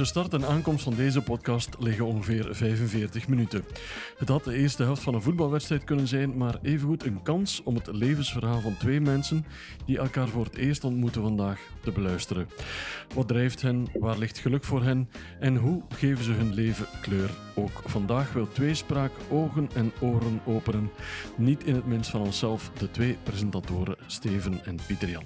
Tussen start en aankomst van deze podcast liggen ongeveer 45 minuten. Het had de eerste helft van een voetbalwedstrijd kunnen zijn, maar evengoed een kans om het levensverhaal van twee mensen die elkaar voor het eerst ontmoeten vandaag te beluisteren. Wat drijft hen? Waar ligt geluk voor hen? En hoe geven ze hun leven kleur? Ook vandaag wil tweespraak ogen en oren openen. Niet in het minst van onszelf, de twee presentatoren Steven en Pieter Jan.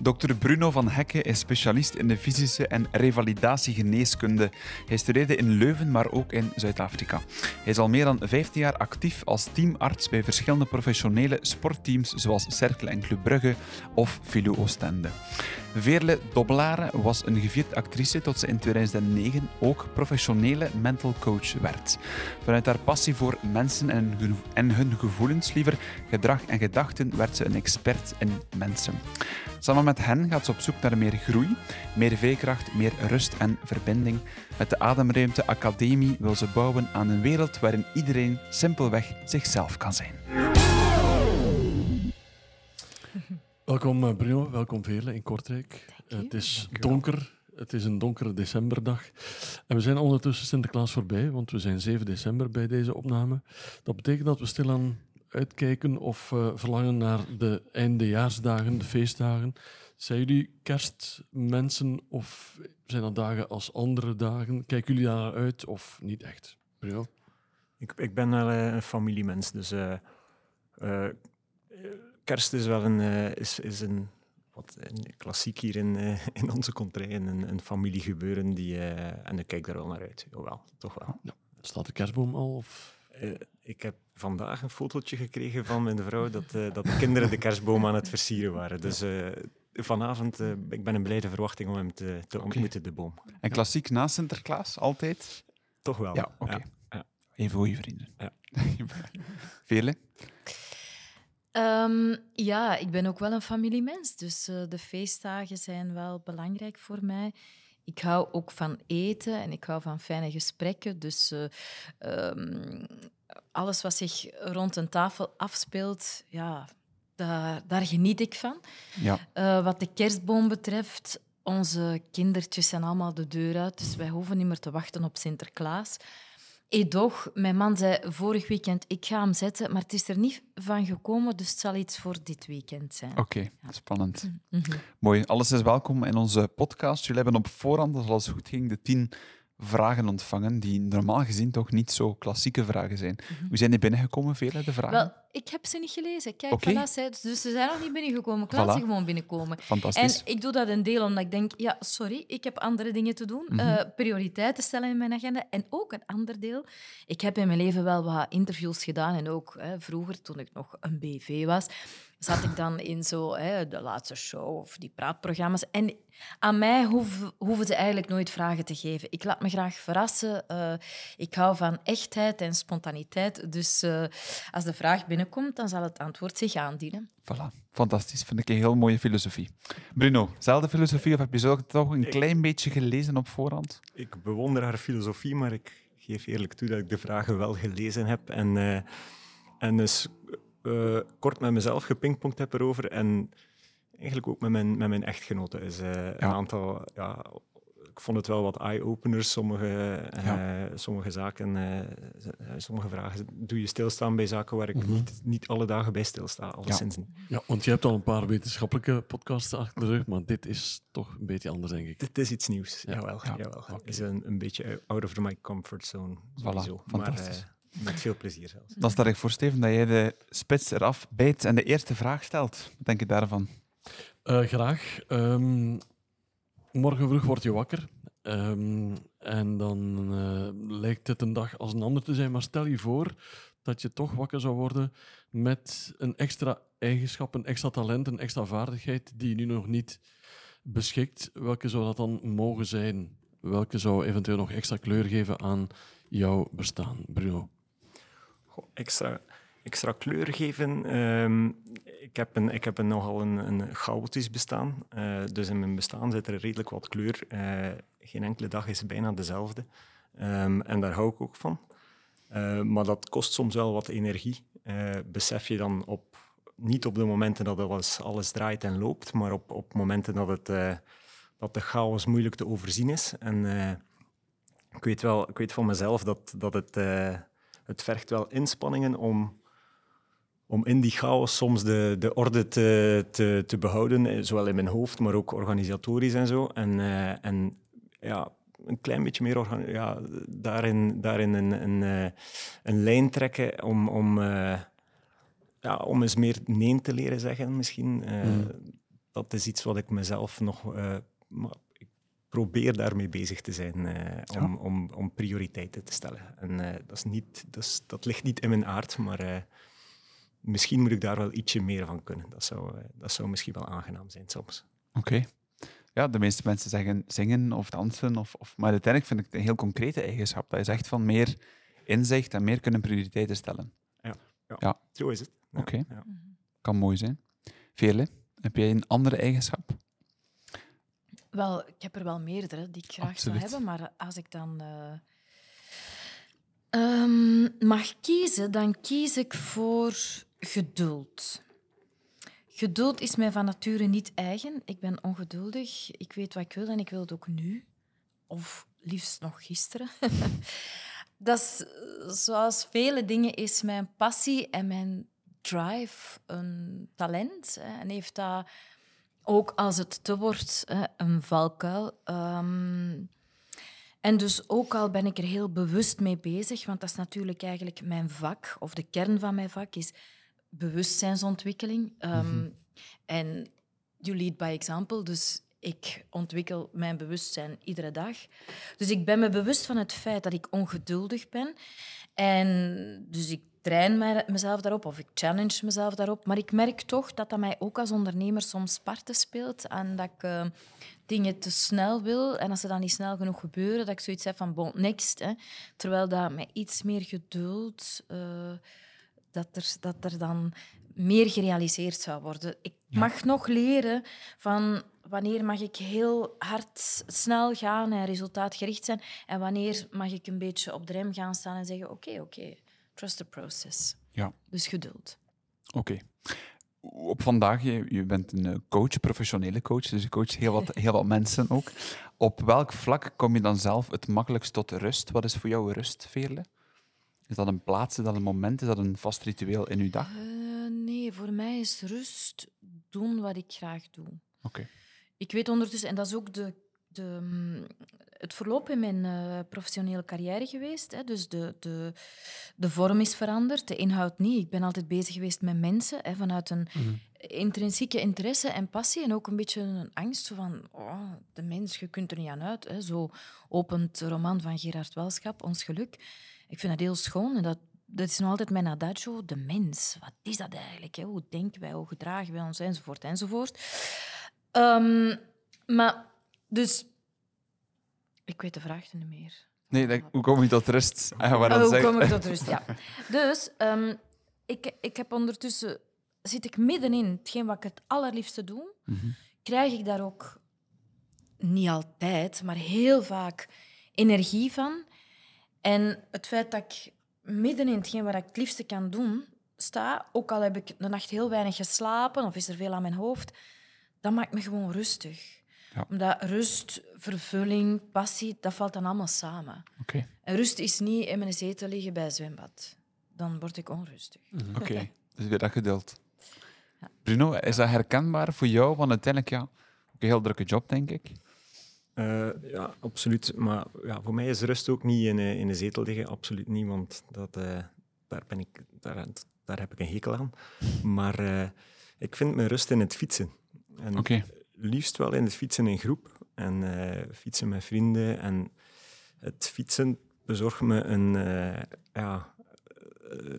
Dr. Bruno van Hekke is specialist in de fysische en revalidatiegeneeskunde. Hij studeerde in Leuven, maar ook in Zuid-Afrika. Hij is al meer dan 15 jaar actief als teamarts bij verschillende professionele sportteams zoals Cercle en Club Brugge of Filou Oostende. Veerle Dobbelare was een gevierd actrice tot ze in 2009 ook professionele mental coach werd. Vanuit haar passie voor mensen en hun, en hun gevoelens, liever gedrag en gedachten, werd ze een expert in mensen. Samen met hen gaat ze op zoek naar meer groei, meer veerkracht, meer rust en verbinding. Met de Ademruimte Academie wil ze bouwen aan een wereld waarin iedereen simpelweg zichzelf kan zijn. Welkom eh, Bruno, welkom Veerle in Kortrijk. het is donker, het is een donkere decemberdag. En we zijn ondertussen Sinterklaas voorbij, want we zijn 7 december bij deze opname. Dat betekent dat we stilaan uitkijken of uh, verlangen naar de eindejaarsdagen, de feestdagen. Zijn jullie kerstmensen of zijn dat dagen als andere dagen? Kijken jullie daar uit of niet echt? Bruno? Ik, ik ben uh, een familiemens, dus uh, kerst is wel een, is, is een, wat, een klassiek hier in, in onze contrée, een, een familiegebeuren die, en ik kijk daar wel naar uit. Jawel, toch wel. Ja. Staat de kerstboom al? Of? ik heb vandaag een fotootje gekregen van mijn vrouw dat, dat de kinderen de kerstboom aan het versieren waren. Dus vanavond, ik ben in blijde verwachting om hem te, te ontmoeten, de boom. En klassiek na Sinterklaas, altijd? Toch wel. Ja, oké. Okay. Ja. Even goede vrienden. Ja. Vele? Um, ja, ik ben ook wel een familiemens, dus de feestdagen zijn wel belangrijk voor mij. Ik hou ook van eten en ik hou van fijne gesprekken. Dus uh, um, alles wat zich rond een tafel afspeelt, ja, daar, daar geniet ik van. Ja. Uh, wat de kerstboom betreft, onze kindertjes zijn allemaal de deur uit, dus wij hoeven niet meer te wachten op Sinterklaas. Edoch, mijn man zei vorig weekend, ik ga hem zetten, maar het is er niet van gekomen, dus het zal iets voor dit weekend zijn. Oké, okay, ja. spannend. Mm -hmm. Mooi, alles is welkom in onze podcast. Jullie hebben op voorhand, als alles goed ging, de tien vragen ontvangen die normaal gezien toch niet zo klassieke vragen zijn. Mm -hmm. Hoe zijn die binnengekomen, vele de vragen? Wel, ik heb ze niet gelezen. Kijk, okay. voilà, dus ze zijn nog niet binnengekomen. Ik laat Voilà. ze gewoon binnenkomen. Fantastisch. En ik doe dat een deel omdat ik denk, ja, sorry, ik heb andere dingen te doen. Mhm. Eh, prioriteiten stellen in mijn agenda. En ook een ander deel. Ik heb in mijn leven wel wat interviews gedaan. En ook hè, vroeger, toen ik nog een BV was, zat ik dan in zo hè, de laatste show of die praatprogramma's. En aan mij hoeven, hoeven ze eigenlijk nooit vragen te geven. Ik laat me graag verrassen. Uh, ik hou van echtheid en spontaniteit. Dus uh, als de vraag binnenkomt, dan zal het antwoord zich aandienen. Voilà, fantastisch. Vind ik een heel mooie filosofie. Bruno, zelfde filosofie of heb je zo toch een klein beetje gelezen op voorhand? Ik bewonder haar filosofie, maar ik geef eerlijk toe dat ik de vragen wel gelezen heb. En, uh, en dus uh, kort met mezelf gepingpongd heb erover. En eigenlijk ook met mijn, met mijn echtgenote. Is, uh, ja. Een aantal, ja, ik vond het wel wat eye-openers. Sommige, ja. uh, sommige zaken, sommige vragen doe je stilstaan bij zaken waar ik mm -hmm. niet, niet alle dagen bij stilsta. Alleszins ja. ja, want je hebt al een paar wetenschappelijke podcasts achter de rug, maar dit is toch een beetje anders, denk ik. Dit is iets nieuws, ja. jawel. Ja. jawel. Okay. is een, een beetje out of my comfort zone, sowieso. Voilà, fantastisch. Maar, met veel plezier zelfs. Dan stel ik voor, Steven, dat jij de spits eraf bijt en de eerste vraag stelt. Wat denk je daarvan? Uh, graag. Um, morgen vroeg word je wakker. Um, en dan uh, lijkt het een dag als een ander te zijn. Maar stel je voor dat je toch wakker zou worden met een extra eigenschap, een extra talent, een extra vaardigheid die je nu nog niet beschikt. Welke zou dat dan mogen zijn? Welke zou eventueel nog extra kleur geven aan jouw bestaan, Bruno? extra, extra kleur geven. Um, ik, heb een, ik heb nogal een, een chaotisch bestaan. Uh, dus in mijn bestaan zit er redelijk wat kleur. Uh, geen enkele dag is bijna dezelfde. Um, en daar hou ik ook van. Uh, maar dat kost soms wel wat energie. besef je dan op, niet op de momenten dat alles, alles draait en loopt, maar op, op momenten dat, het, dat de chaos moeilijk te overzien is. En ik weet wel, ik weet van mezelf dat, dat het, het vergt wel inspanningen om, om in die chaos soms de, de orde te, te, te behouden, zowel in mijn hoofd, maar ook organisatorisch en zo. En, uh, en ja, een klein beetje meer ja, daarin, daarin een, een, een, een lijn trekken om, om, uh, ja, om eens meer nee te leren zeggen misschien. Mm. Dat is iets wat ik mezelf nog probeer daarmee bezig te zijn, om, om, om, prioriteiten te stellen. En dat, is niet, dat, is, dat, ligt niet in mijn aard, maar misschien moet ik daar wel ietsje meer van kunnen. Dat zou, dat zou misschien wel aangenaam zijn soms. Oké. Ja, de meeste mensen zeggen zingen of dansen, of, of, maar uiteindelijk vind ik het een heel concrete eigenschap. Dat is echt van meer inzicht en meer kunnen prioriteiten stellen. Ja, ja. ja. zo is het. Ja. Oké, okay. kan mooi zijn. Veerle, heb jij een andere eigenschap? Wel, ik heb er wel meerdere die ik graag zou hebben, maar als ik dan uh, um, mag kiezen, dan kies ik voor geduld. Geduld is mij van nature niet eigen. Ik ben ongeduldig. Ik weet wat ik wil en ik wil het ook nu. Of liefst nog gisteren. dat is, zoals vele dingen is mijn passie en mijn drive een talent. En heeft dat ook als het te wordt, een valkuil. Ehm, en dus ook al ben ik er heel bewust mee bezig, want dat is natuurlijk eigenlijk mijn vak, of de kern van mijn vak is bewustzijnsontwikkeling. Um, En you lead by example, dus ik ontwikkel mijn bewustzijn iedere dag. Dus ik ben me bewust van het feit dat ik ongeduldig ben. En dus ik train mezelf daarop of ik challenge mezelf daarop. Maar ik merk toch dat dat mij ook als ondernemer soms parten speelt. En dat ik uh, dingen te snel wil. En als ze dan niet snel genoeg gebeuren, dat ik zoiets heb van bon, next. Hè. Terwijl dat met iets meer geduld, uh, dat, er, dat er dan meer gerealiseerd zou worden. Ik mag nog leren van wanneer mag ik heel hard, snel gaan en resultaatgericht zijn en wanneer mag ik een beetje op de rem gaan staan en zeggen oké, oké, trust the process. Ja. Dus geduld. Oké. Op vandaag, je, je bent een eh, coach, professionele coach, dus je coacht heel wat, heel wat mensen ook. Op welk vlak kom je dan zelf het makkelijkst tot rust? Wat is voor jou rust, Veerle? Is dat een plaats, is dat een moment, is dat een vast ritueel in uw dag? Uh, nee, voor mij is rust doen wat ik graag doe. Oké. Ik weet ondertussen, en dat is ook de, de, mm, het verloop in mijn uh, professionele carrière geweest. Hè. Dus de, de, de vorm is veranderd, de inhoud niet. Ik ben altijd bezig geweest met mensen, hè, vanuit een mm intrinsieke interesse en passie en ook een beetje een angst van oh, de mens, je kunt er niet aan uit. Hè. Zo opent de roman van Gerard Welschap, Ons Geluk. Ik vind dat heel schoon en dat, dat is nog altijd mijn adagio, de mens. Wat is dat eigenlijk? Hè? Hoe denken wij, hoe gedragen wij ons, enzovoort, enzovoort. Um, maar, dus... Ik weet de vraag niet meer. Nee, hoe kom je tot rust? Ah, oh, hoe kom ik tot rust, ja. Dus, um, ik, ik heb ondertussen... Zit ik middenin hetgeen wat ik het allerliefste doe, mm -hmm. krijg ik daar ook niet altijd, maar heel vaak energie van. En het feit dat ik midden in hetgeen wat ik het liefste kan doen sta, ook al heb ik de nacht heel weinig geslapen of is er veel aan mijn hoofd, dat maakt me gewoon rustig. Ja. Omdat rust, vervulling, passie, dat valt dan allemaal samen. Okay. En rust is niet in mijn zetel liggen bij het zwembad. Dan word ik onrustig. Mhm. Oké, okay. dus weer dat geduld. Ja. Bruno, is dat herkenbaar voor jou? Want uiteindelijk, ja, ook een heel drukke job, denk ik. Uh, ja, absoluut. Maar ja, voor mij is rust ook niet in, in de zetel liggen. Absoluut niet, want dat, uh, daar, ben ik, daar, daar heb ik een hekel aan. Maar uh, ik vind mijn rust in het fietsen. En okay. liefst wel in het fietsen in groep. En fietsen met vrienden. En het fietsen bezorgt me een, ja, eh,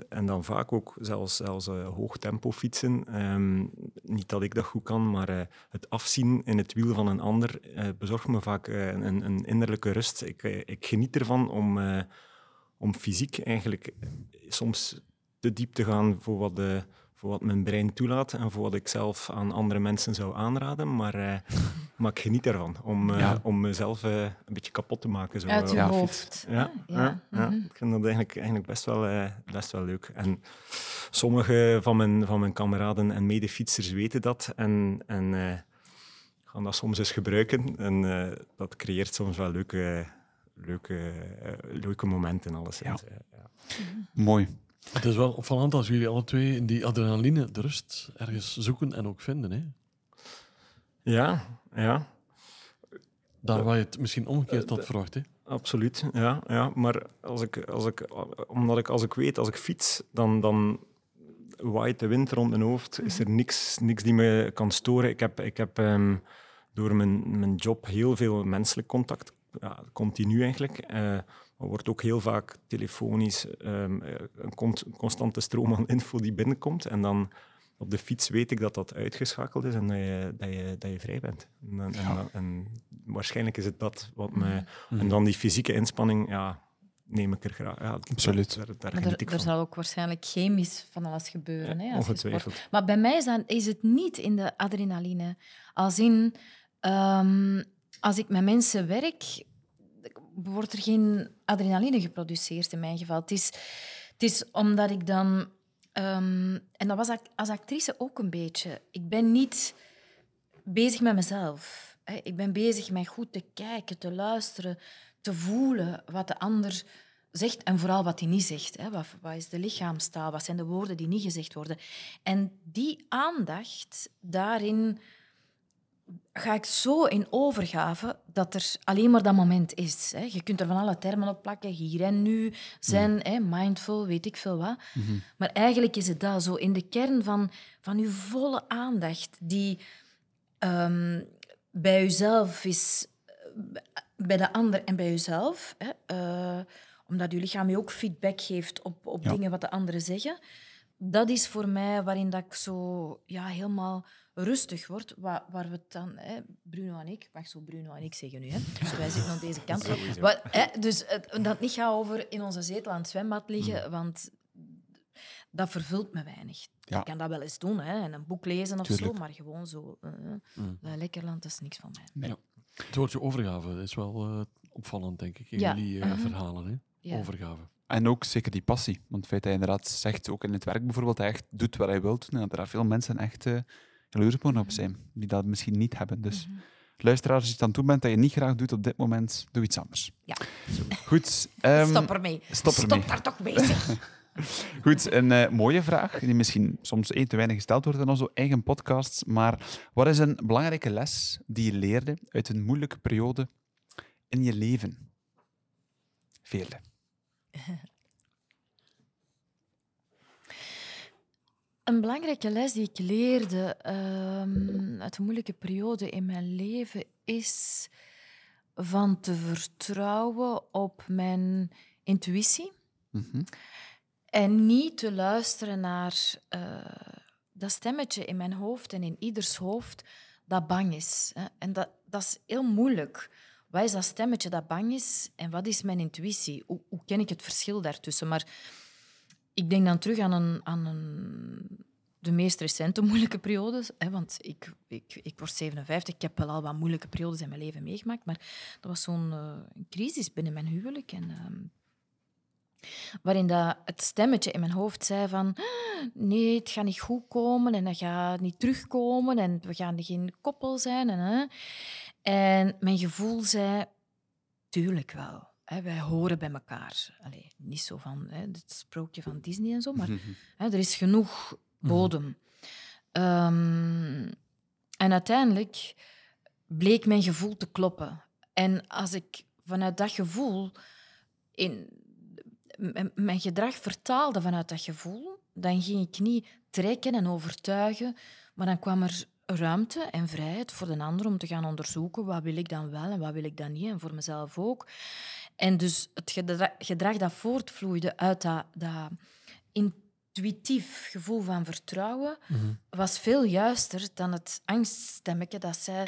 en dan vaak ook zelfs, zelfs uh, hoog tempo fietsen. Um, niet dat ik dat goed kan, maar uh, het afzien in het wiel van een ander bezorgt me vaak een, een, innerlijke rust. Ik, ik geniet ervan om, om fysiek eigenlijk soms te diep te gaan voor wat de voor wat mijn brein toelaat en voor wat ik zelf aan andere mensen zou aanraden. Maar, uh, maar ik geniet ervan om, uh, om mezelf uh, een beetje kapot te maken. Zo, Uit je hoofd. Ja, ja. ja, mm -hmm. ik vind dat eigenlijk, eigenlijk best, wel, best wel leuk. En sommige van mijn, van mijn kameraden en medefietsers weten dat en, en gaan dat soms eens gebruiken. En dat creëert soms wel leuke leuke, eh, leuke momenten, alleszins. Ja. Ja. Mooi. Het is wel opvallend als jullie alle twee in die adrenaline de rust ergens zoeken en ook vinden. Hè? Ja, ja, Daar waar je het misschien omgekeerd had verwacht. Hè? absoluut. Ja, ja. Maar als ik, als ik, omdat ik, als ik weet, als ik fiets, dan, dan waait de wind rond mijn hoofd. Is er niks, niks die me kan storen. Ik heb, ik heb ehm, door mijn, mijn job heel veel menselijk contact. Ja, continu eigenlijk. Eh, er wordt ook heel vaak telefonisch ehm, eh, een constante stroom aan info die binnenkomt. En dan op de fiets weet ik dat dat uitgeschakeld is en dat je, dat je, dat je vrij bent. En, en, en, en waarschijnlijk is het dat wat mij... En dan die fysieke inspanning, ja, neem ik er graag. Ja, Absoluut. Daar, daar Maar geniet er, er zal ook waarschijnlijk chemisch van alles gebeuren. hè. Ongetwijfeld. Maar bij mij is, dat, is het niet in de adrenaline. Als in, ehm, als ik met mensen werk, wordt er geen adrenaline geproduceerd in mijn geval. Het is, het is omdat ik dan... ehm, en dat was als actrice ook een beetje. Ik ben niet bezig met mezelf. Ik ben bezig met goed te kijken, te luisteren, te voelen wat de ander zegt en vooral wat hij niet zegt. Wat, wat is de lichaamstaal? Wat zijn de woorden die niet gezegd worden? En die aandacht, daarin ga ik zo in overgave dat er alleen maar dat moment is. Hè. Je kunt er van alle termen op plakken, hier en nu, zen, hè, mindful, weet ik veel wat. Maar eigenlijk is het dat, zo in de kern van, van uw volle aandacht, die ehm, bij uzelf is, eh, bij de ander en bij uzelf. Hè, eh, omdat uw lichaam je ook feedback geeft op, op Ja. dingen wat de anderen zeggen. Dat is voor mij waarin dat ik zo ja, helemaal rustig word. Waar, waar we het dan, hè, Bruno en ik, mag zo Bruno en ik zeggen nu, hè, dus wij zitten aan deze kant. Wat, hè, dus het, dat het niet gaat over in onze zetel aan het zwembad liggen, want dat vervult me weinig. Ja. Ik kan dat wel eens doen, hè, en een boek lezen of Tuurlijk. zo, maar gewoon zo. eh, bij Lekkerland is niks van mij. Nee. Het woordje overgave is wel eh, opvallend, denk ik, in Ja. jullie eh, Mhm. verhalen. Hè? Ja. Overgave. En ook zeker die passie. Want het feit dat hij inderdaad zegt, ook in het werk bijvoorbeeld, hij echt doet wat hij wil doen. En dat er veel mensen echt jaloers mogen op zijn, die dat misschien niet hebben. Dus Mhm. luisteraar, als je het aan toe bent dat je niet graag doet op dit moment, doe iets anders. Ja. Goed. ehm, Stop ermee. stop ermee. daar toch mee. Goed, een eh, mooie vraag, die misschien soms één te weinig gesteld wordt in onze eigen podcasts. Maar wat is een belangrijke les die je leerde uit een moeilijke periode in je leven? Veerle. Een belangrijke les die ik leerde ehm, uit een moeilijke periode in mijn leven is van te vertrouwen op mijn intuïtie Mhm. en niet te luisteren naar eh, dat stemmetje in mijn hoofd en in ieders hoofd dat bang is. Hè. En dat, dat is heel moeilijk. Wat is dat stemmetje dat bang is en wat is mijn intuïtie? Hoe, hoe ken ik het verschil daartussen? Maar ik denk dan terug aan, een, aan een, de meest recente moeilijke periodes. Hè, want ik, ik, ik word 57, ik heb wel al wat moeilijke periodes in mijn leven meegemaakt. Maar dat was zo'n eh, crisis binnen mijn huwelijk. En, ehm, waarin dat het stemmetje in mijn hoofd zei van... "Ah, Nee, het gaat niet goed komen en dat gaat niet terugkomen en we gaan geen koppel zijn. En, en mijn gevoel zei... Tuurlijk wel. Hè, wij horen bij elkaar. Allee, niet zo van hè, het sprookje van Disney en zo, maar hè, er is genoeg bodem. Ehm, en uiteindelijk bleek mijn gevoel te kloppen. En als ik vanuit dat gevoel in mijn gedrag vertaalde vanuit dat gevoel, dan ging ik niet trekken en overtuigen, maar dan kwam er ruimte en vrijheid voor de ander om te gaan onderzoeken wat wil ik dan wel en wat wil ik dan niet, en voor mezelf ook. En dus het gedra- gedrag dat voortvloeide uit dat, dat intuïtief gevoel van vertrouwen was veel juister dan het angststemmetje dat zei...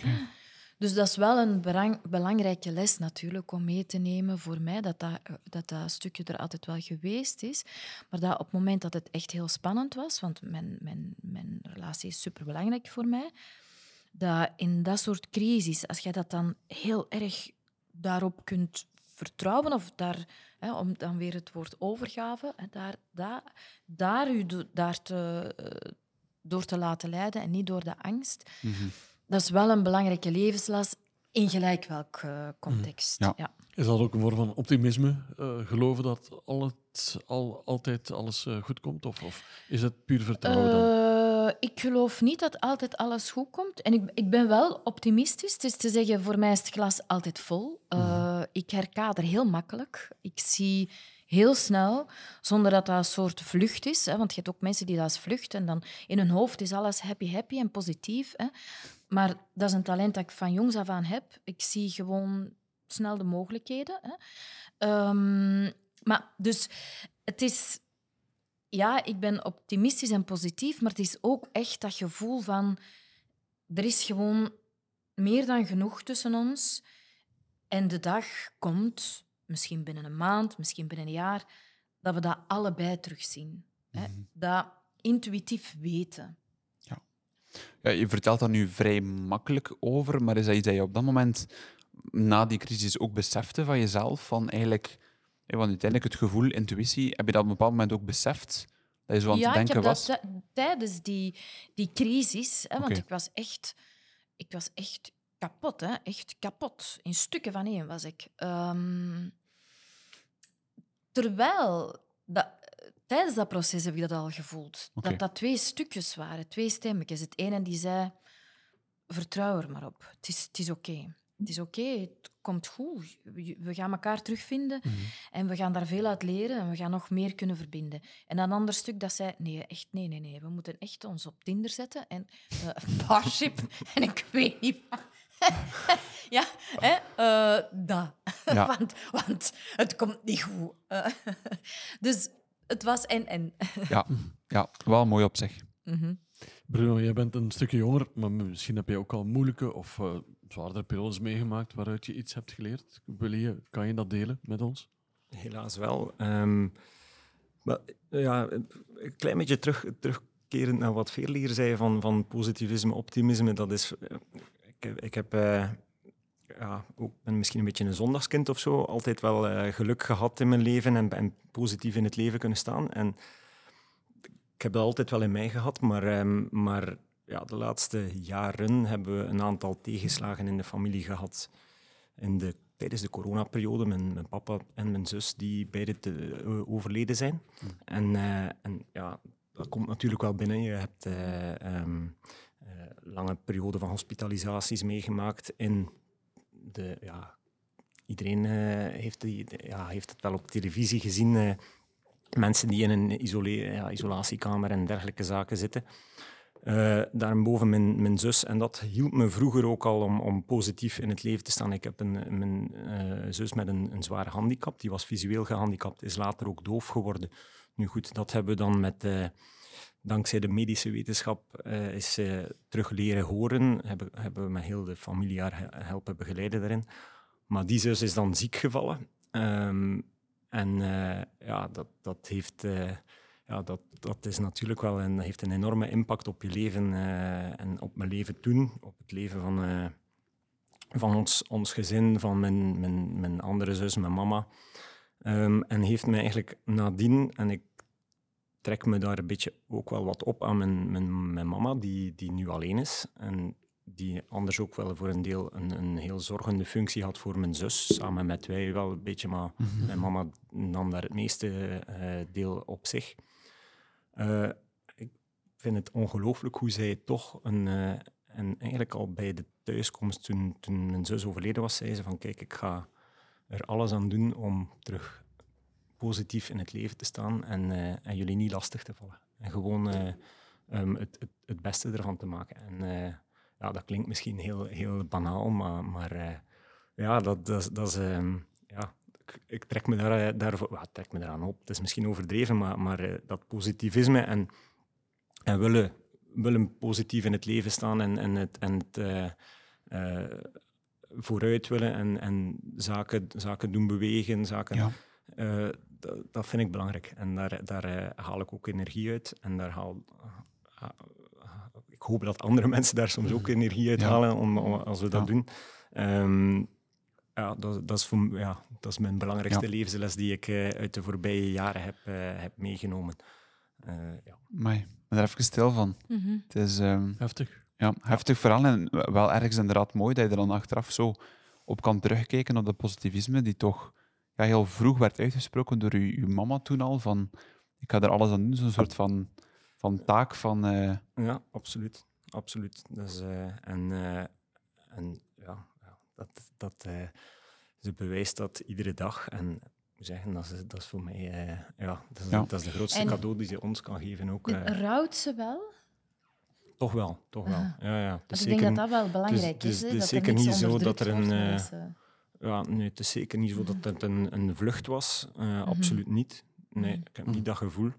Dus dat is wel een belangrijke les natuurlijk om mee te nemen voor mij, dat dat, dat dat stukje er altijd wel geweest is. Maar dat op het moment dat het echt heel spannend was, want mijn, mijn, mijn relatie is superbelangrijk voor mij, dat in dat soort crisis, als jij dat dan heel erg daarop kunt vertrouwen, of daar, hè, om dan weer het woord overgave, hè, daar, daar, daar u do- daar te, eh, door te laten leiden en niet door de angst, Mhm. dat is wel een belangrijke levensles, In gelijk welk eh, context. Ja. Ja. Is dat ook een vorm van optimisme? Eh, geloven dat al het, al, altijd alles eh, goed komt? Of, of is het puur vertrouwen dan? Eh, ik geloof niet dat altijd alles goed komt. En ik, ik ben wel optimistisch. Het is te zeggen, voor mij is het glas altijd vol. Eh, Ik herkader heel makkelijk. Ik zie heel snel, zonder dat dat een soort vlucht is. Hè, want je hebt ook mensen die dat als vlucht en dan in hun hoofd is alles happy, happy en positief. Hè. Maar dat is een talent dat ik van jongs af aan heb. Ik zie gewoon snel de mogelijkheden. Hè. Ehm, maar dus het is ja, ik ben optimistisch en positief, maar het is ook echt dat gevoel van er is gewoon meer dan genoeg tussen ons. En de dag komt, misschien binnen een maand, misschien binnen een jaar, dat we dat allebei terugzien. Hè? Dat intuïtief weten. Ja, je vertelt dat nu vrij makkelijk over, maar is dat iets dat je op dat moment na die crisis ook besefte van jezelf? Van eigenlijk, want uiteindelijk het gevoel, intuïtie, heb je dat op een bepaald moment ook beseft? Dat je zo aan ja, het denken ik heb was? dat tij- tijdens die, die crisis, hè, want ik was echt, ik was echt kapot, hè, echt kapot. In stukken van één was ik. Ehm, terwijl, dat, tijdens dat proces heb ik dat al gevoeld. Dat dat twee stukjes waren, twee stemmetjes. Het ene die zei, vertrouw er maar op. Het is, het is oké. Het is oké, het komt goed. We gaan elkaar terugvinden en we gaan daar veel uit leren en we gaan nog meer kunnen verbinden. En een ander stuk dat zei, nee, echt, nee, nee, nee. We moeten echt ons op Tinder zetten en eh Parship en ik weet niet wat. ja, hè, eh, dat. Ja. want, want het komt niet goed. Eh, dus het was en en. Ja, ja, wel mooi op zich. Mhm. Bruno, jij bent een stukje jonger, maar misschien heb je ook al moeilijke of eh, zwaardere periodes meegemaakt waaruit je iets hebt geleerd. Je, kan je dat delen met ons? Helaas wel. Ehm, maar, ja, een klein beetje terug, terugkerend naar wat Veerle hier zei van, van positivisme, optimisme. Dat is, ik, ik heb eh, ja, ook, ben misschien een beetje een zondagskind of zo. Altijd wel eh, geluk gehad in mijn leven en, en positief in het leven kunnen staan. En ik heb dat altijd wel in mij gehad, maar, ehm, maar ja, de laatste jaren hebben we een aantal tegenslagen in de familie gehad. In de, tijdens de coronaperiode, mijn, mijn papa en mijn zus, die beide te, eh, overleden zijn. En, eh, en ja, dat komt natuurlijk wel binnen. Je hebt eh, lange periode van hospitalisaties meegemaakt in de... Ja, iedereen heeft, die, ja, heeft het wel op televisie gezien. mensen die in een isole- ja, isolatiekamer en dergelijke zaken zitten. Eh daarboven mijn, mijn zus. En dat hielp me vroeger ook al om, om positief in het leven te staan. Ik heb een, mijn eh, zus met een, een zware handicap. Die was visueel gehandicapt, is later ook doof geworden. Nu goed, dat hebben we dan met... eh, dankzij de medische wetenschap is ze terug leren horen. Hebben, hebben we met heel de familie haar he- helpen begeleiden daarin. Maar die zus is dan ziek gevallen. Ehm, en ja, dat, dat heeft... ja, dat, dat is natuurlijk wel een, heeft een enorme impact op je leven eh, en op mijn leven toen, op het leven van, eh, van ons, ons gezin, van mijn, mijn, mijn andere zus, mijn mama. Ehm, en heeft mij eigenlijk nadien, en ik trek me daar een beetje ook wel wat op aan mijn, mijn, mijn mama, die, die nu alleen is. En die anders ook wel voor een deel een, een heel zorgende functie had voor mijn zus. Samen met wij wel een beetje, maar mijn mama nam daar het meeste eh, deel op zich. Eh, ik vind het ongelooflijk hoe zij toch een... eh, en eigenlijk al bij de thuiskomst, toen, toen mijn zus overleden was, zei ze van kijk, ik ga er alles aan doen om terug positief in het leven te staan en, eh, en jullie niet lastig te vallen. En gewoon eh, ehm, het, het, het beste ervan te maken. En ja, dat klinkt misschien heel, heel banaal, maar, maar ja, dat, dat, dat is... ehm, ja, ik, ik trek me daar, eh, daarvoor, ja, trek me daaraan op. Het is misschien overdreven, maar, maar eh, dat positivisme en, en willen, willen positief in het leven staan en, en het, en het eh, vooruit willen en, en zaken, zaken doen bewegen, zaken... Ja. Dat, vind ik belangrijk. En daar, daar haal ik ook energie uit. En daar haal, ah, ah, ik hoop dat andere mensen daar soms ook energie uit Ja. halen om, om- als we dat Ja. doen. Ehm, ja, dat, dat, is voor, ja, dat is mijn belangrijkste Ja. levensles die ik eh, uit de voorbije jaren heb, eh, heb meegenomen. Eh, ja. Maar er even stil van. Mhm. Het is, ehm, Heftig. Ja, heftig verhaal en wel ergens inderdaad mooi dat je er dan achteraf zo op kan terugkijken op dat positivisme die toch ja, heel vroeg werd uitgesproken door uw, uw mama toen al, van ik ga er alles aan doen, zo'n soort van, van taak van... eh, Ja, absoluut. absoluut. Dus, eh, en eh, en dat, dat, eh, ze bewijst dat iedere dag. En ik moet zeggen, dat is, dat is voor mij eh, ja, dat is, Ja. dat is de grootste En- cadeau die ze ons kan geven. Ook, eh, Rouwt ze wel? toch wel, toch wel. Ah. Ja, ja. Dus ik denk dat dat wel belangrijk is- het is dat zeker er niet zo dat er een, eh, ja, nee, het is zeker niet zo dat het een, een vlucht was. Eh, Absoluut niet. Nee, Mhm. ik heb niet dat gevoel.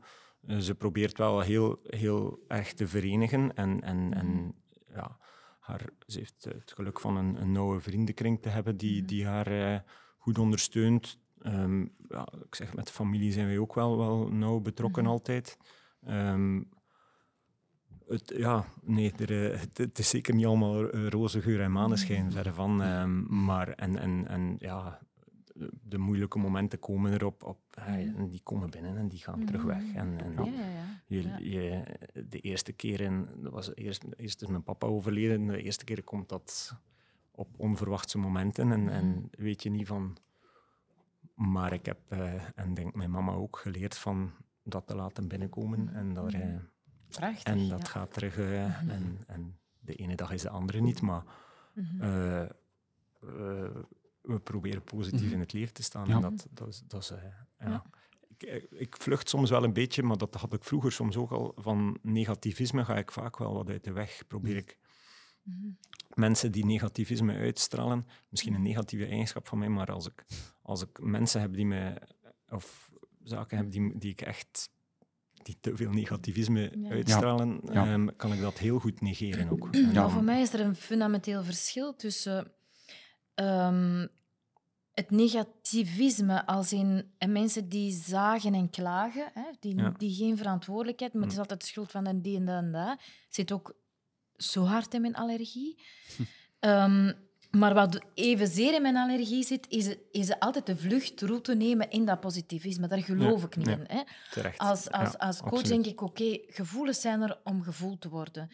Ze probeert wel heel, heel erg te verenigen. En, en, en Mhm. ja, haar, ze heeft het geluk van een, een nauwe vriendenkring te hebben die, Mhm. die haar eh, goed ondersteunt. Ehm, ja, ik zeg, met de familie zijn wij ook wel, wel nauw betrokken Mhm. altijd. Ehm, het, ja, nee, er, eh, het, het is zeker niet allemaal eh, roze geur en maneschijn, verre van. ehm, maar en, en, en ja, de, moeilijke momenten komen erop, op, eh, Mhm. en die komen binnen en die gaan terug weg. En, en Ja, ja, ja. je, de eerste keer, in, dat was eerst, eerst is mijn papa overleden, de eerste keer komt dat op onverwachte momenten en, en Mhm. weet je niet van... Maar ik heb, eh, en denk mijn mama ook, geleerd van dat te laten binnenkomen en, daar, eh, Prachtig. en dat gaat terug. eh, Mhm. en, en de ene dag is de andere niet, maar eh, we proberen positief Mhm. in het leven te staan. Ja. En dat, dat is, dat is, eh, ja. Ja. Ik, eh, ik vlucht soms wel een beetje, maar dat had ik vroeger soms ook al. Van negativisme ga ik vaak wel wat uit de weg. Probeer ik Mhm. mensen die negativisme uitstralen, misschien een negatieve eigenschap van mij, maar als ik, als ik mensen heb die me, of zaken heb die, die ik echt die te veel negativisme Ja. uitstralen, Ja. ehm, kan ik dat heel goed negeren ook. Ja. Voor mij is er een fundamenteel verschil tussen ehm, het negativisme als in en mensen die zagen en klagen, hè, die, Ja. die geen verantwoordelijkheid, maar het is Hm. altijd de schuld van en die en dat en dat. Zit ook zo hard in mijn allergie. Ehm, maar wat evenzeer in mijn allergie zit, is, is altijd de vluchtroute nemen in dat positivisme. Daar geloof Ja, ik niet ja. in. Hè. Als, als, als coach absoluut. denk ik, oké, gevoelens zijn er om gevoeld te worden.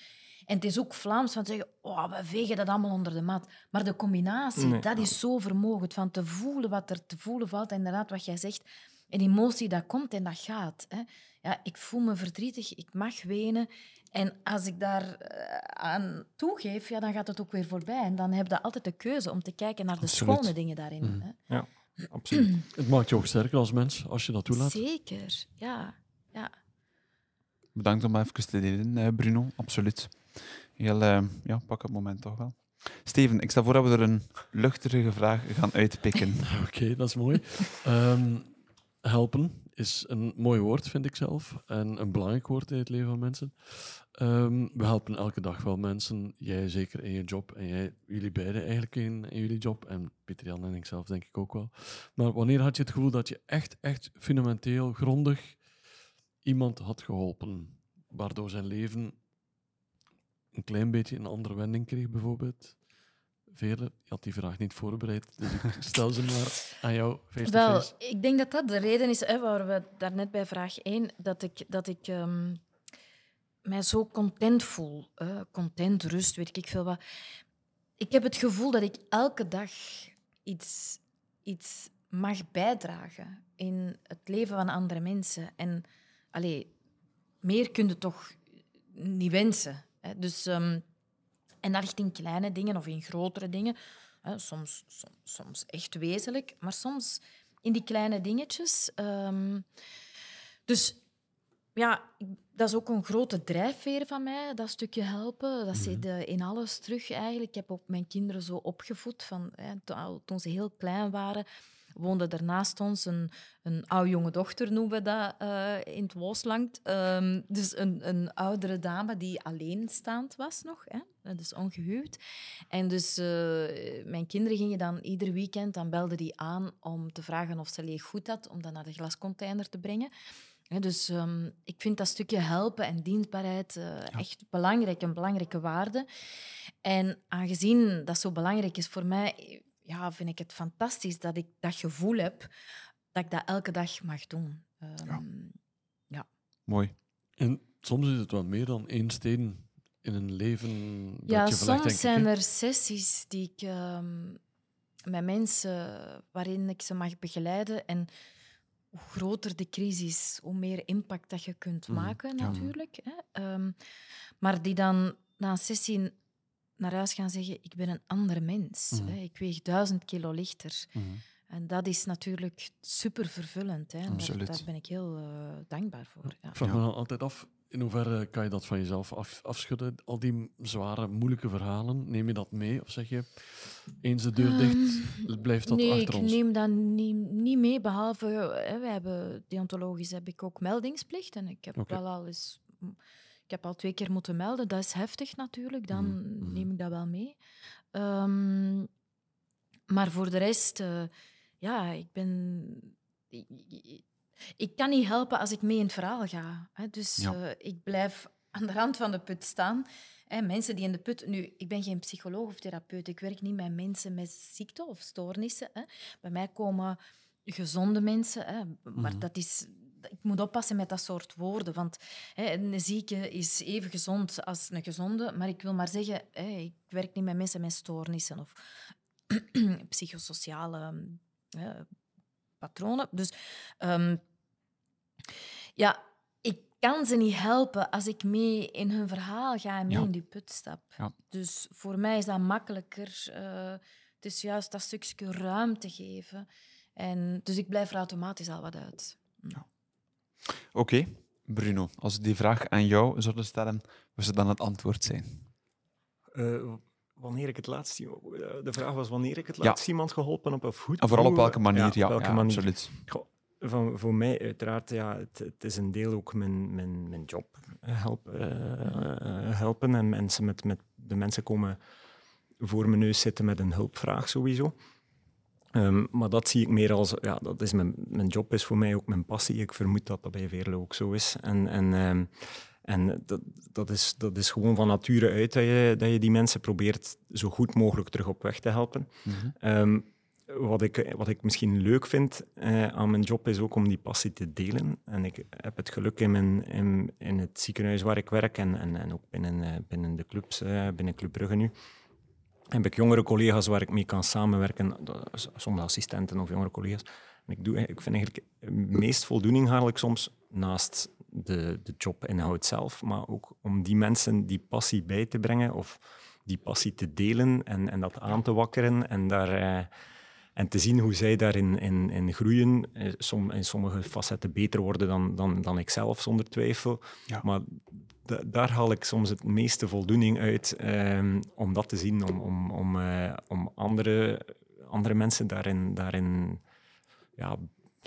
En het is ook Vlaams van te zeggen, oh, we vegen dat allemaal onder de mat. Maar de combinatie, Nee. dat is zo vermogend. Van te voelen wat er te voelen valt. En inderdaad, wat jij zegt, een emotie dat komt en dat gaat. Hè. Ja, ik voel me verdrietig, ik mag wenen. En als ik daar eh, aan toegeef, ja, dan gaat het ook weer voorbij. En dan heb je altijd de keuze om te kijken naar de Absoluut. schone dingen daarin. Mhm. Hè. Absoluut. Het maakt je ook sterker als mens, als je dat toelaat. Zeker, ja. ja. Bedankt om even te delen, Bruno. Absoluut. Heel eh, ja, pak het moment toch wel. Steven, ik stel voor dat we er een luchtige vraag gaan uitpikken. Oké, dat is mooi. Ehm, helpen is een mooi woord, vind ik zelf. En een belangrijk woord in het leven van mensen. Ehm, we helpen elke dag wel mensen. Jij zeker in je job. En jij, jullie beiden eigenlijk in, jullie job. En Pieter-Jan en ik zelf denk ik ook wel. Maar wanneer had je het gevoel dat je echt, echt fundamenteel, grondig iemand had geholpen? Waardoor zijn leven een klein beetje een andere wending kreeg, bijvoorbeeld? Veerle, je had die vraag niet voorbereid, dus ik stel ze maar aan jou face Wel, face. ik denk dat dat de reden is, hè, waar we daarnet bij vraag 1, dat ik, dat ik ehm, mij zo content voel. hè. content, rust, weet ik veel wat. Ik heb het gevoel dat ik elke dag iets, iets mag bijdragen in het leven van andere mensen. En allee, meer kun je toch niet wensen. Dus, ehm, en dat ligt in kleine dingen of in grotere dingen. Hè, soms, soms, soms echt wezenlijk, maar soms in die kleine dingetjes. Ehm, dus ja, dat is ook een grote drijfveer van mij, dat stukje helpen. Dat zit eh, in alles terug eigenlijk. Ik heb ook mijn kinderen zo opgevoed. Van, hè, toen ze heel klein waren, woonde er naast ons een, een oude jonge dochter, noemen we dat eh, in het Wooslangt. Ehm, dus een, een oudere dame die alleenstaand was nog, hè? dus ongehuwd. En dus eh, mijn kinderen gingen dan ieder weekend, dan belden die aan om te vragen of ze leeg goed had, om dat naar de glascontainer te brengen. Dus ehm, ik vind dat stukje helpen en dienstbaarheid eh, echt belangrijk, een belangrijke waarde. En aangezien dat zo belangrijk is voor mij, ja, vind ik het fantastisch dat ik dat gevoel heb dat ik dat elke dag mag doen. Ehm, Mooi. En soms is het wel meer dan één steen in een leven dat Ja, je verlegt, denk soms ik, zijn er sessies die ik ehm, met mensen waarin ik ze mag begeleiden. En hoe groter de crisis, hoe meer impact dat je kunt Mhm, maken, ja. natuurlijk. Hè. Ehm, maar die dan na een sessie naar huis gaan zeggen: Ik ben een ander mens. Mhm. Hè. Ik weeg duizend kilo lichter. Mhm. En dat is natuurlijk super vervullend. Hè. Daar, ben ik heel eh, dankbaar voor. Ja. Ik vraag me dan altijd af, in hoeverre kan je dat van jezelf af, afschudden? Al die zware, moeilijke verhalen, neem je dat mee? Of zeg je, eens de deur dicht, blijft dat Ehm, nee, achter ik ons? neem dat niet, niet mee, behalve, hè, wij hebben, deontologisch heb ik ook meldingsplicht. En ik heb wel al eens, ik heb al twee keer moeten melden. Dat is heftig natuurlijk, dan Mhm. neem ik dat wel mee. Ehm, maar voor de rest, eh, ja, ik ben... Ik, ik- ik kan niet helpen als ik mee in het verhaal ga. Hè. Dus Ja. eh, ik blijf aan de rand van de put staan. Hè, mensen die in de put... Nu, ik ben geen psycholoog of therapeut. Ik werk niet met mensen met ziekte of stoornissen. Hè. Bij mij komen gezonde mensen. Hè. Maar Mhm. dat is... Ik moet oppassen met dat soort woorden. Want hè, een zieke is even gezond als een gezonde. Maar ik wil maar zeggen, hè, ik werk niet met mensen met stoornissen of psychosociale hè, patronen. Dus ehm, ja, ik kan ze niet helpen als ik mee in hun verhaal ga en mee Ja. in die put stap. Ja. Dus voor mij is dat makkelijker. eh, het is juist dat stukje ruimte geven. En, dus ik blijf er automatisch al wat uit. Oké, Bruno, als ik die vraag aan jou zouden stellen, wat zou dan het antwoord zijn? Eh, wanneer ik het laatst... eh, De vraag was wanneer ik het Ja. laatst iemand geholpen heb of goed. En vooral op welke manier? Ja, op welke ja, manier. absoluut. Goh, van, voor mij uiteraard, ja, het, het is een deel ook mijn, mijn, mijn job. eh, Help, helpen en mensen met, met de mensen komen voor mijn neus zitten met een hulpvraag sowieso. Ehm, maar dat zie ik meer als, ja, dat is mijn, mijn job is voor mij ook mijn passie. Ik vermoed dat dat bij Veerle ook zo is. En, en, ehm, en dat, dat, is, dat is gewoon van nature uit dat je, dat je die mensen probeert zo goed mogelijk terug op weg te helpen. Mhm. Ehm, wat, ik, wat ik misschien leuk vind eh, aan mijn job is ook om die passie te delen. En ik heb het geluk in, mijn, in, in het ziekenhuis waar ik werk en, en, en ook binnen, eh, binnen de clubs, eh, binnen Club Brugge nu, heb ik jongere collega's waar ik mee kan samenwerken, sommige assistenten of jongere collega's. En ik, doe, ik vind eigenlijk meest voldoening haal ik soms naast de, de jobinhoud zelf, maar ook om die mensen die passie bij te brengen of die passie te delen en, en dat aan te wakkeren en, daar, eh, en te zien hoe zij daarin in, in groeien. Eh, som, in sommige facetten beter worden dan, dan, dan ik zelf, zonder twijfel. Ja. Maar da- daar haal ik soms het meeste voldoening uit ehm, om dat te zien, om, om, om, eh, om andere, andere mensen daarin, daarin ja,